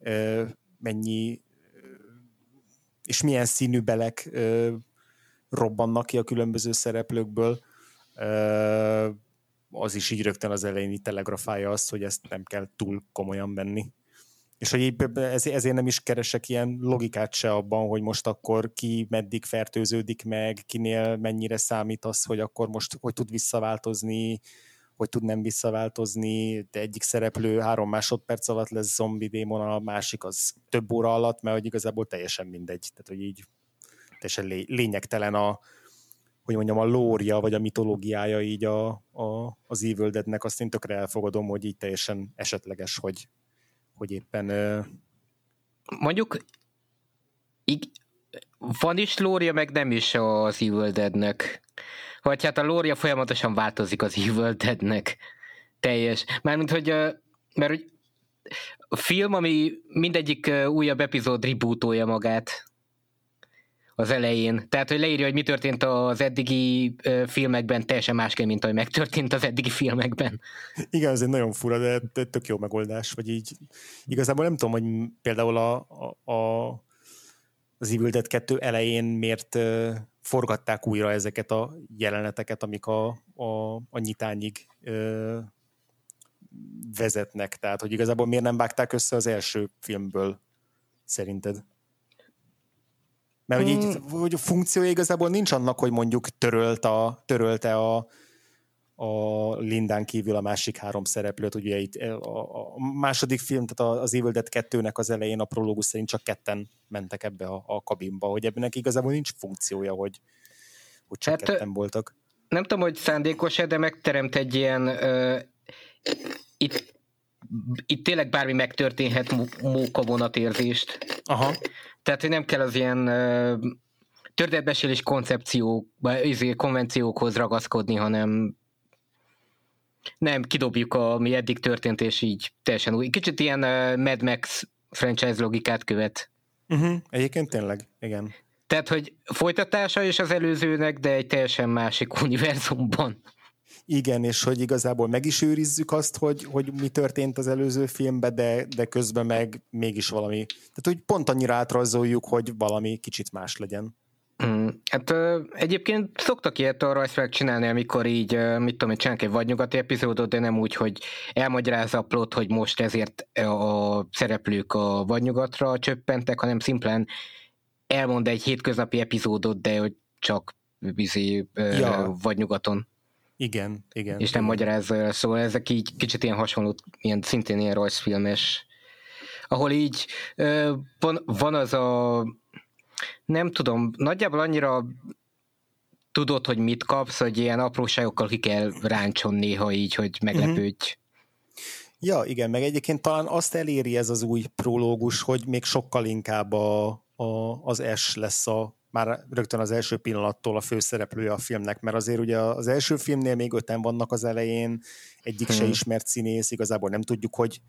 mennyi és milyen színű belek robbannak ki a különböző szereplőkből, az is így rögtön az elején telegrafálja azt, hogy ezt nem kell túl komolyan venni. És hogy ezért nem is keresek ilyen logikát se abban, hogy most akkor ki meddig fertőződik meg, kinél mennyire számít az, hogy akkor most hogy tud visszaváltozni, hogy tud nem visszaváltozni, de egyik szereplő három másodperc alatt lesz zombi démon, a másik az több óra alatt, mert hogy igazából teljesen mindegy. Tehát, hogy így teljesen lé- lényegtelen a, hogy mondjam, a lória, vagy a mitológiája így a, a, az Evil Deadnek, azt én tökre elfogadom, hogy így teljesen esetleges, hogy, hogy éppen... Mondjuk így, van is lória, meg nem is az Evil Deadnek. Vagy hát a lória folyamatosan változik az Evil Deadnek. Teljes. Mármint, hogy mert hogy a film, ami mindegyik újabb epizód rebootolja magát az elején. Tehát, hogy leírja, hogy mi történt az eddigi filmekben, teljesen másként, mint ahogy megtörtént az eddigi filmekben. Igen, ez egy nagyon fura, de tök jó megoldás, vagy így igazából nem tudom, hogy például a, a, a az Evil Dead 2 elején miért forgatták újra ezeket a jeleneteket, amik a, a, a nyitányig ö, vezetnek. Tehát, hogy igazából miért nem vágták össze az első filmből, szerinted? Mert hogy így hmm. hogy a funkciója igazából nincs annak, hogy mondjuk törölt a, törölte a, a Lindán kívül a másik három szereplőt, ugye itt a, a második film, tehát az Evil Dead 2-nek az elején a prológus szerint csak ketten mentek ebbe a, a kabinba, hogy ebben igazából nincs funkciója, hogy, hogy csak hát, ketten voltak. Nem tudom, hogy szándékos-e, de megteremt egy ilyen ö, itt, itt tényleg bármi megtörténhet móka vonatérzést. Aha. Tehát, hogy nem kell az ilyen történetbesélés koncepció, izé, konvenciókhoz ragaszkodni, hanem nem, kidobjuk, ami eddig történt, és így teljesen új. Kicsit ilyen Mad Max franchise logikát követ. Uh-huh. Egyébként tényleg, igen. Tehát, hogy folytatása is az előzőnek, de egy teljesen másik univerzumban. Igen, és hogy igazából meg is őrizzük azt, hogy, hogy mi történt az előző filmben, de, de közben meg mégis valami, tehát hogy pont annyira átrajzoljuk, hogy valami kicsit más legyen. Mm, hát ö, egyébként szoktak ilyet a rajzfilmek csinálni, amikor így, ö, mit tudom, csinálnak egy vadnyugati epizódot, de nem úgy, hogy elmagyarázza a plot, hogy most ezért a szereplők a vadnyugatra csöppentek, hanem szimplán elmond egy hétköznapi epizódot, de hogy csak bizé ja. vadnyugaton. Igen, igen. És nem magyarázza el, szóval ezek így kicsit ilyen hasonló, ilyen szintén ilyen rajzfilmes, ahol így van, van az a nem tudom, nagyjából annyira tudod, hogy mit kapsz, hogy ilyen apróságokkal ki kell ráncson néha így, hogy meglepődj. Uh-huh. Ja, igen, meg egyébként talán azt eléri ez az új prológus, hogy még sokkal inkább a, a, az S lesz a már rögtön az első pillanattól a főszereplője a filmnek, mert azért ugye az első filmnél még öten vannak az elején, egyik hmm. se ismert színész, igazából nem tudjuk, hogy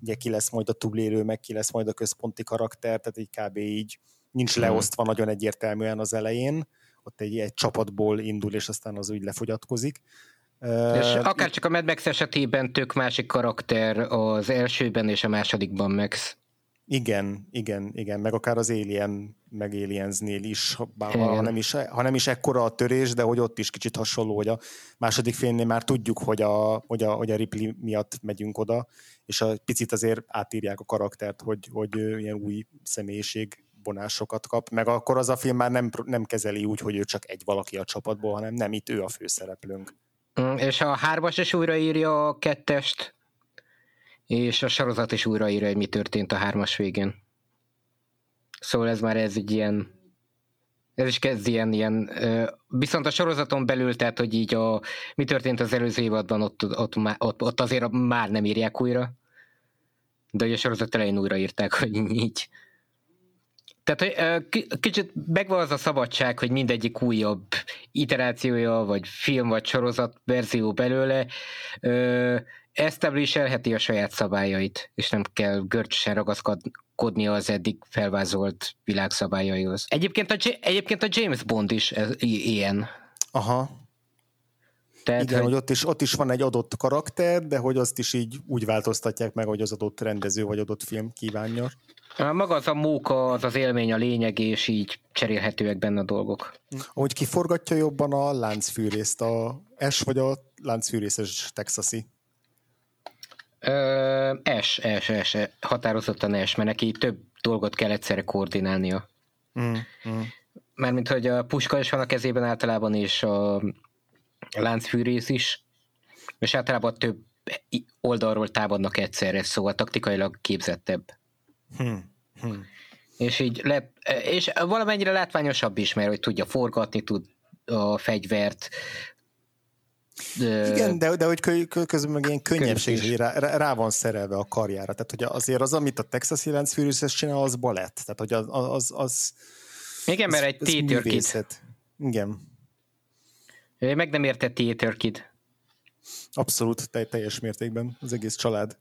ugye ki lesz majd a túlélő, meg ki lesz majd a központi karakter, tehát így kb. így nincs hmm. leosztva nagyon egyértelműen az elején, ott egy, egy csapatból indul, és aztán az úgy lefogyatkozik. És akár csak a Mad Max esetében tök másik karakter az elsőben és a másodikban Max. Igen, igen, igen, meg akár az Alien, meg Aliensnél is, bár, ha, nem is, ha nem is ekkora a törés, de hogy ott is kicsit hasonló, hogy a második filmnél már tudjuk, hogy a, hogy a, hogy a Ripley miatt megyünk oda, és a picit azért átírják a karaktert, hogy, hogy ilyen új személyiség vonásokat kap, meg akkor az a film már nem, nem kezeli úgy, hogy ő csak egy valaki a csapatból, hanem nem, itt ő a főszereplőnk. Mm, és a hármas is újraírja a kettest, és a sorozat is újraírja, hogy mi történt a hármas végén. Szóval ez már ez egy ilyen ez is kezd ilyen, ilyen viszont a sorozaton belül, tehát hogy így a, mi történt az előző évadban, ott, ott, ott, ott azért már nem írják újra, de hogy a sorozat elején újraírták, hogy így tehát hogy kicsit megvan az a szabadság, hogy mindegyik újabb iterációja, vagy film, vagy sorozat verzió belőle establishelheti a saját szabályait, és nem kell görcsösen ragaszkodni az eddig felvázolt világszabályaihoz. Egyébként a, egyébként a James Bond is ilyen. Aha. Tehát, Igen, hogy... hogy ott, is, ott is van egy adott karakter, de hogy azt is így úgy változtatják meg, hogy az adott rendező vagy adott film kívánja. Maga az a móka, az az élmény, a lényeg, és így cserélhetőek benne a dolgok. Hogy kiforgatja jobban a láncfűrészt, a S vagy a láncfűrészes texasi? Ö, S, S, S, határozottan S, mert neki több dolgot kell egyszerre koordinálnia. Mm, mm. Mármint, hogy a puska is van a kezében általában, és a láncfűrész is, és általában több oldalról támadnak egyszerre, szóval taktikailag képzettebb. Hmm. Hmm. És így lett, és valamennyire látványosabb is, mert hogy tudja forgatni, tud a fegyvert. Igen, de, de hogy közben meg ilyen könnyebbség, rá, rá, van szerelve a karjára. Tehát, hogy azért az, amit a Texas Jelenc Furious csinál, az balett. Tehát, hogy az... az, az Igen, mert egy tétörkit. Igen. Meg nem értett tétörkit. Abszolút, teljes mértékben. Az egész család.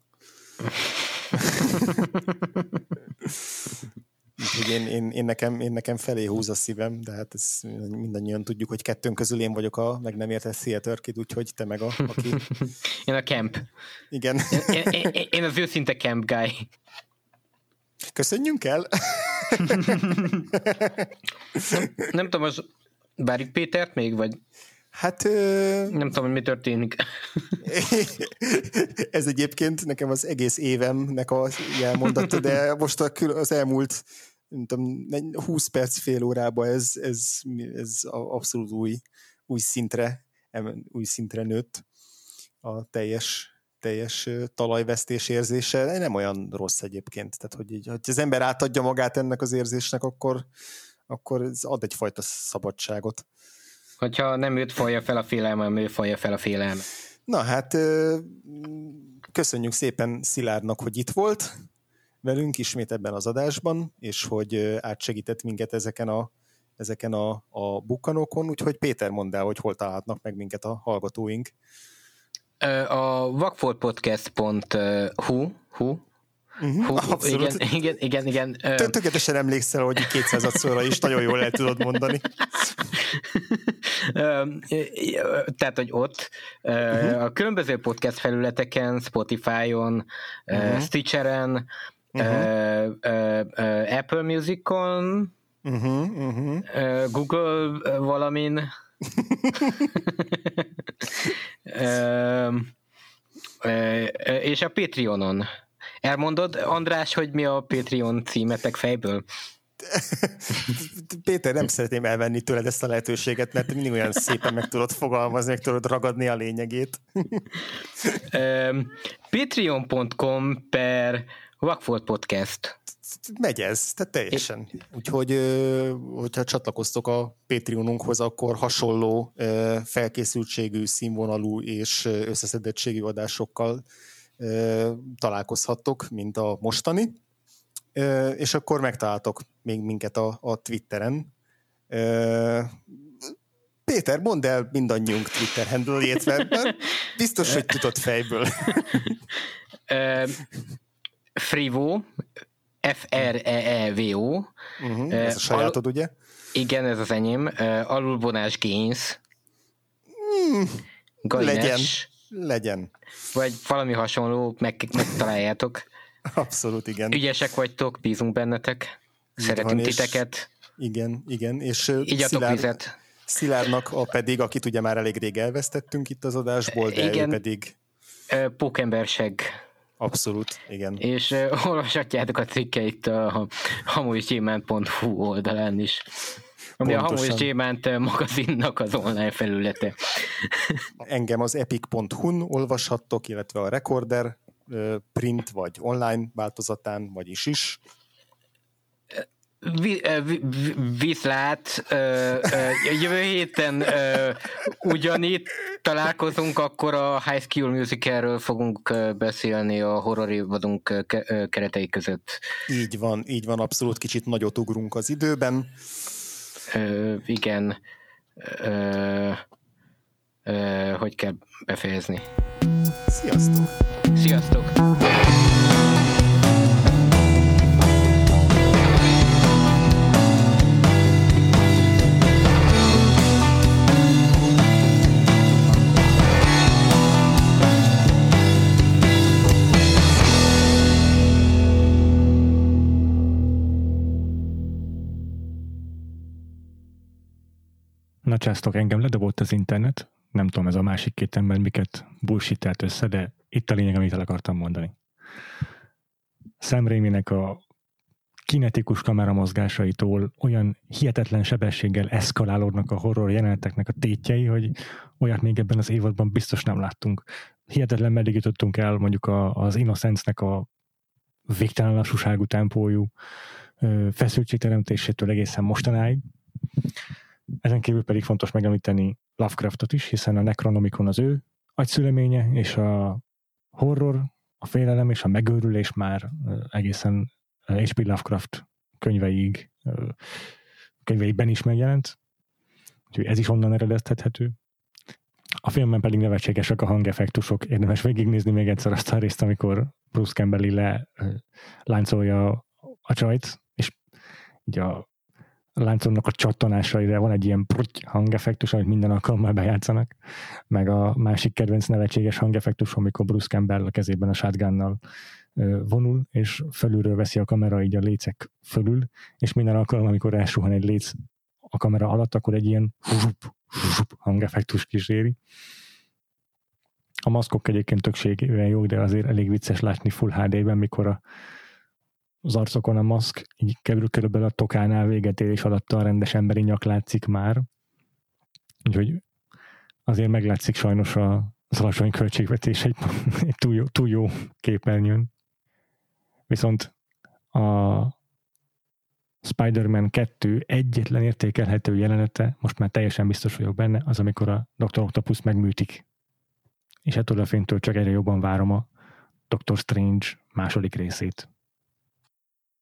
Úgyhogy én, én, én, nekem, én nekem felé húz a szívem, de hát ez mindannyian tudjuk, hogy kettőnk közül én vagyok a meg nem értett Theater Kid, úgyhogy te meg a, aki... Én a camp. Igen. Én, én, én az őszinte camp guy. Köszönjünk el! nem tudom, az várjuk Pétert még, vagy Hát... Ö... Nem tudom, hogy mi történik. ez egyébként nekem az egész évemnek a jelmondata, de most az elmúlt nem tudom, 20 perc, fél órában ez, ez, ez abszolút új, új szintre, új szintre nőtt a teljes teljes talajvesztés érzése nem olyan rossz egyébként. Tehát, hogy, így, hogy az ember átadja magát ennek az érzésnek, akkor, akkor ez ad egyfajta szabadságot. Hogyha nem őt falja fel a félelme, hanem ő falja fel a félelme. Na hát, köszönjük szépen Szilárdnak, hogy itt volt velünk ismét ebben az adásban, és hogy átsegített minket ezeken a, ezeken a, a bukkanókon, úgyhogy Péter mondd el, hogy hol találhatnak meg minket a hallgatóink. A vakfoltpodcast.hu hu, Uh-huh, Hú. Igen, igen, igen. igen. Tökéletesen emlékszel, hogy 200 szóra is nagyon jól el tudod mondani. Tehát, hogy ott uh-huh. a különböző podcast felületeken, Spotify-on, uh-huh. Stitcheren, uh-huh. Apple Music-on, uh-huh, uh-huh. Google valamin, és a Patreonon. Elmondod, András, hogy mi a Patreon címetek fejből? Péter, nem szeretném elvenni tőled ezt a lehetőséget, mert mindig olyan szépen meg tudod fogalmazni, meg tudod ragadni a lényegét. Patreon.com per Vagfolt Podcast. Megy ez, tehát teljesen. Úgyhogy, hogyha csatlakoztok a Patreonunkhoz, akkor hasonló felkészültségű, színvonalú és összeszedettségű adásokkal találkozhattok, mint a mostani, és akkor megtaláltok még minket a, a Twitteren. Péter, mondd el mindannyiunk Twitter handle mert biztos, hogy tudod fejből. Frivo, F-R-E-E-V-O. Uh-huh, ez a sajátod, ugye? Igen, ez az enyém. Alulvonás Gains. Hmm, legyen, legyen. Vagy valami hasonló, meg, megtaláljátok. Abszolút, igen. Ügyesek vagytok, bízunk bennetek. Így Szeretünk van, titeket. Igen, igen. És Igyatok Szilárd, vizet. Szilárdnak a pedig, akit ugye már elég rég elvesztettünk itt az adásból, de igen. ő pedig... Pókemberseg. Abszolút, igen. És uh, olvashatjátok a cikkeit a hamuisgyémánt.hu oldalán is. Ami a Hamus Gyémánt magazinnak az online felülete. Engem az epic.hu-n olvashattok, illetve a Recorder print vagy online változatán, vagyis is. Viszlát, jövő héten ugyanitt találkozunk, akkor a High School Musicalről fogunk beszélni a horror évadunk keretei között. Így van, így van, abszolút kicsit nagyot ugrunk az időben. Igen. Hogy kell befejezni? Sziasztok! Sziasztok! Na császtok, engem ledobott az internet, nem tudom, ez a másik két ember miket bullshit össze, de itt a lényeg, amit el akartam mondani. Sam a kinetikus kamera mozgásaitól olyan hihetetlen sebességgel eszkalálódnak a horror jeleneteknek a tétjei, hogy olyat még ebben az évadban biztos nem láttunk. Hihetetlen meddig jutottunk el mondjuk a, az Innocence-nek a végtelen lassúságú tempójú feszültségteremtésétől egészen mostanáig. Ezen kívül pedig fontos megemlíteni Lovecraftot is, hiszen a Necronomicon az ő agyszüleménye, és a horror, a félelem és a megőrülés már egészen H.P. Lovecraft könyveig, könyveiben is megjelent, úgyhogy ez is onnan eredeztethető. A filmben pedig nevetségesek a hangeffektusok, érdemes végignézni még egyszer azt a részt, amikor Bruce Campbell le láncolja a csajt, és így a láncomnak a csattanásaira van egy ilyen prutty hangeffektus, amit minden alkalommal bejátszanak, meg a másik kedvenc nevetséges hangeffektus, amikor Bruce Campbell a kezében a shotgunnal vonul, és fölülről veszi a kamera így a lécek fölül, és minden alkalommal, amikor elsuhan egy léc a kamera alatt, akkor egy ilyen zsup, zsup hangeffektus kíséri. A maszkok egyébként többségében jók, de azért elég vicces látni Full HD-ben, mikor a az arcokon a maszk, így körülbelül a tokánál véget érés alatt a rendes emberi nyak látszik már. Úgyhogy azért meglátszik sajnos a, az alacsony költségvetés egy, egy túl, jó, túl jó képernyőn. Viszont a Spider-Man 2 egyetlen értékelhető jelenete, most már teljesen biztos vagyok benne, az amikor a Dr. Octopus megműtik. És ettől a fénytől csak egyre jobban várom a Doctor Strange második részét.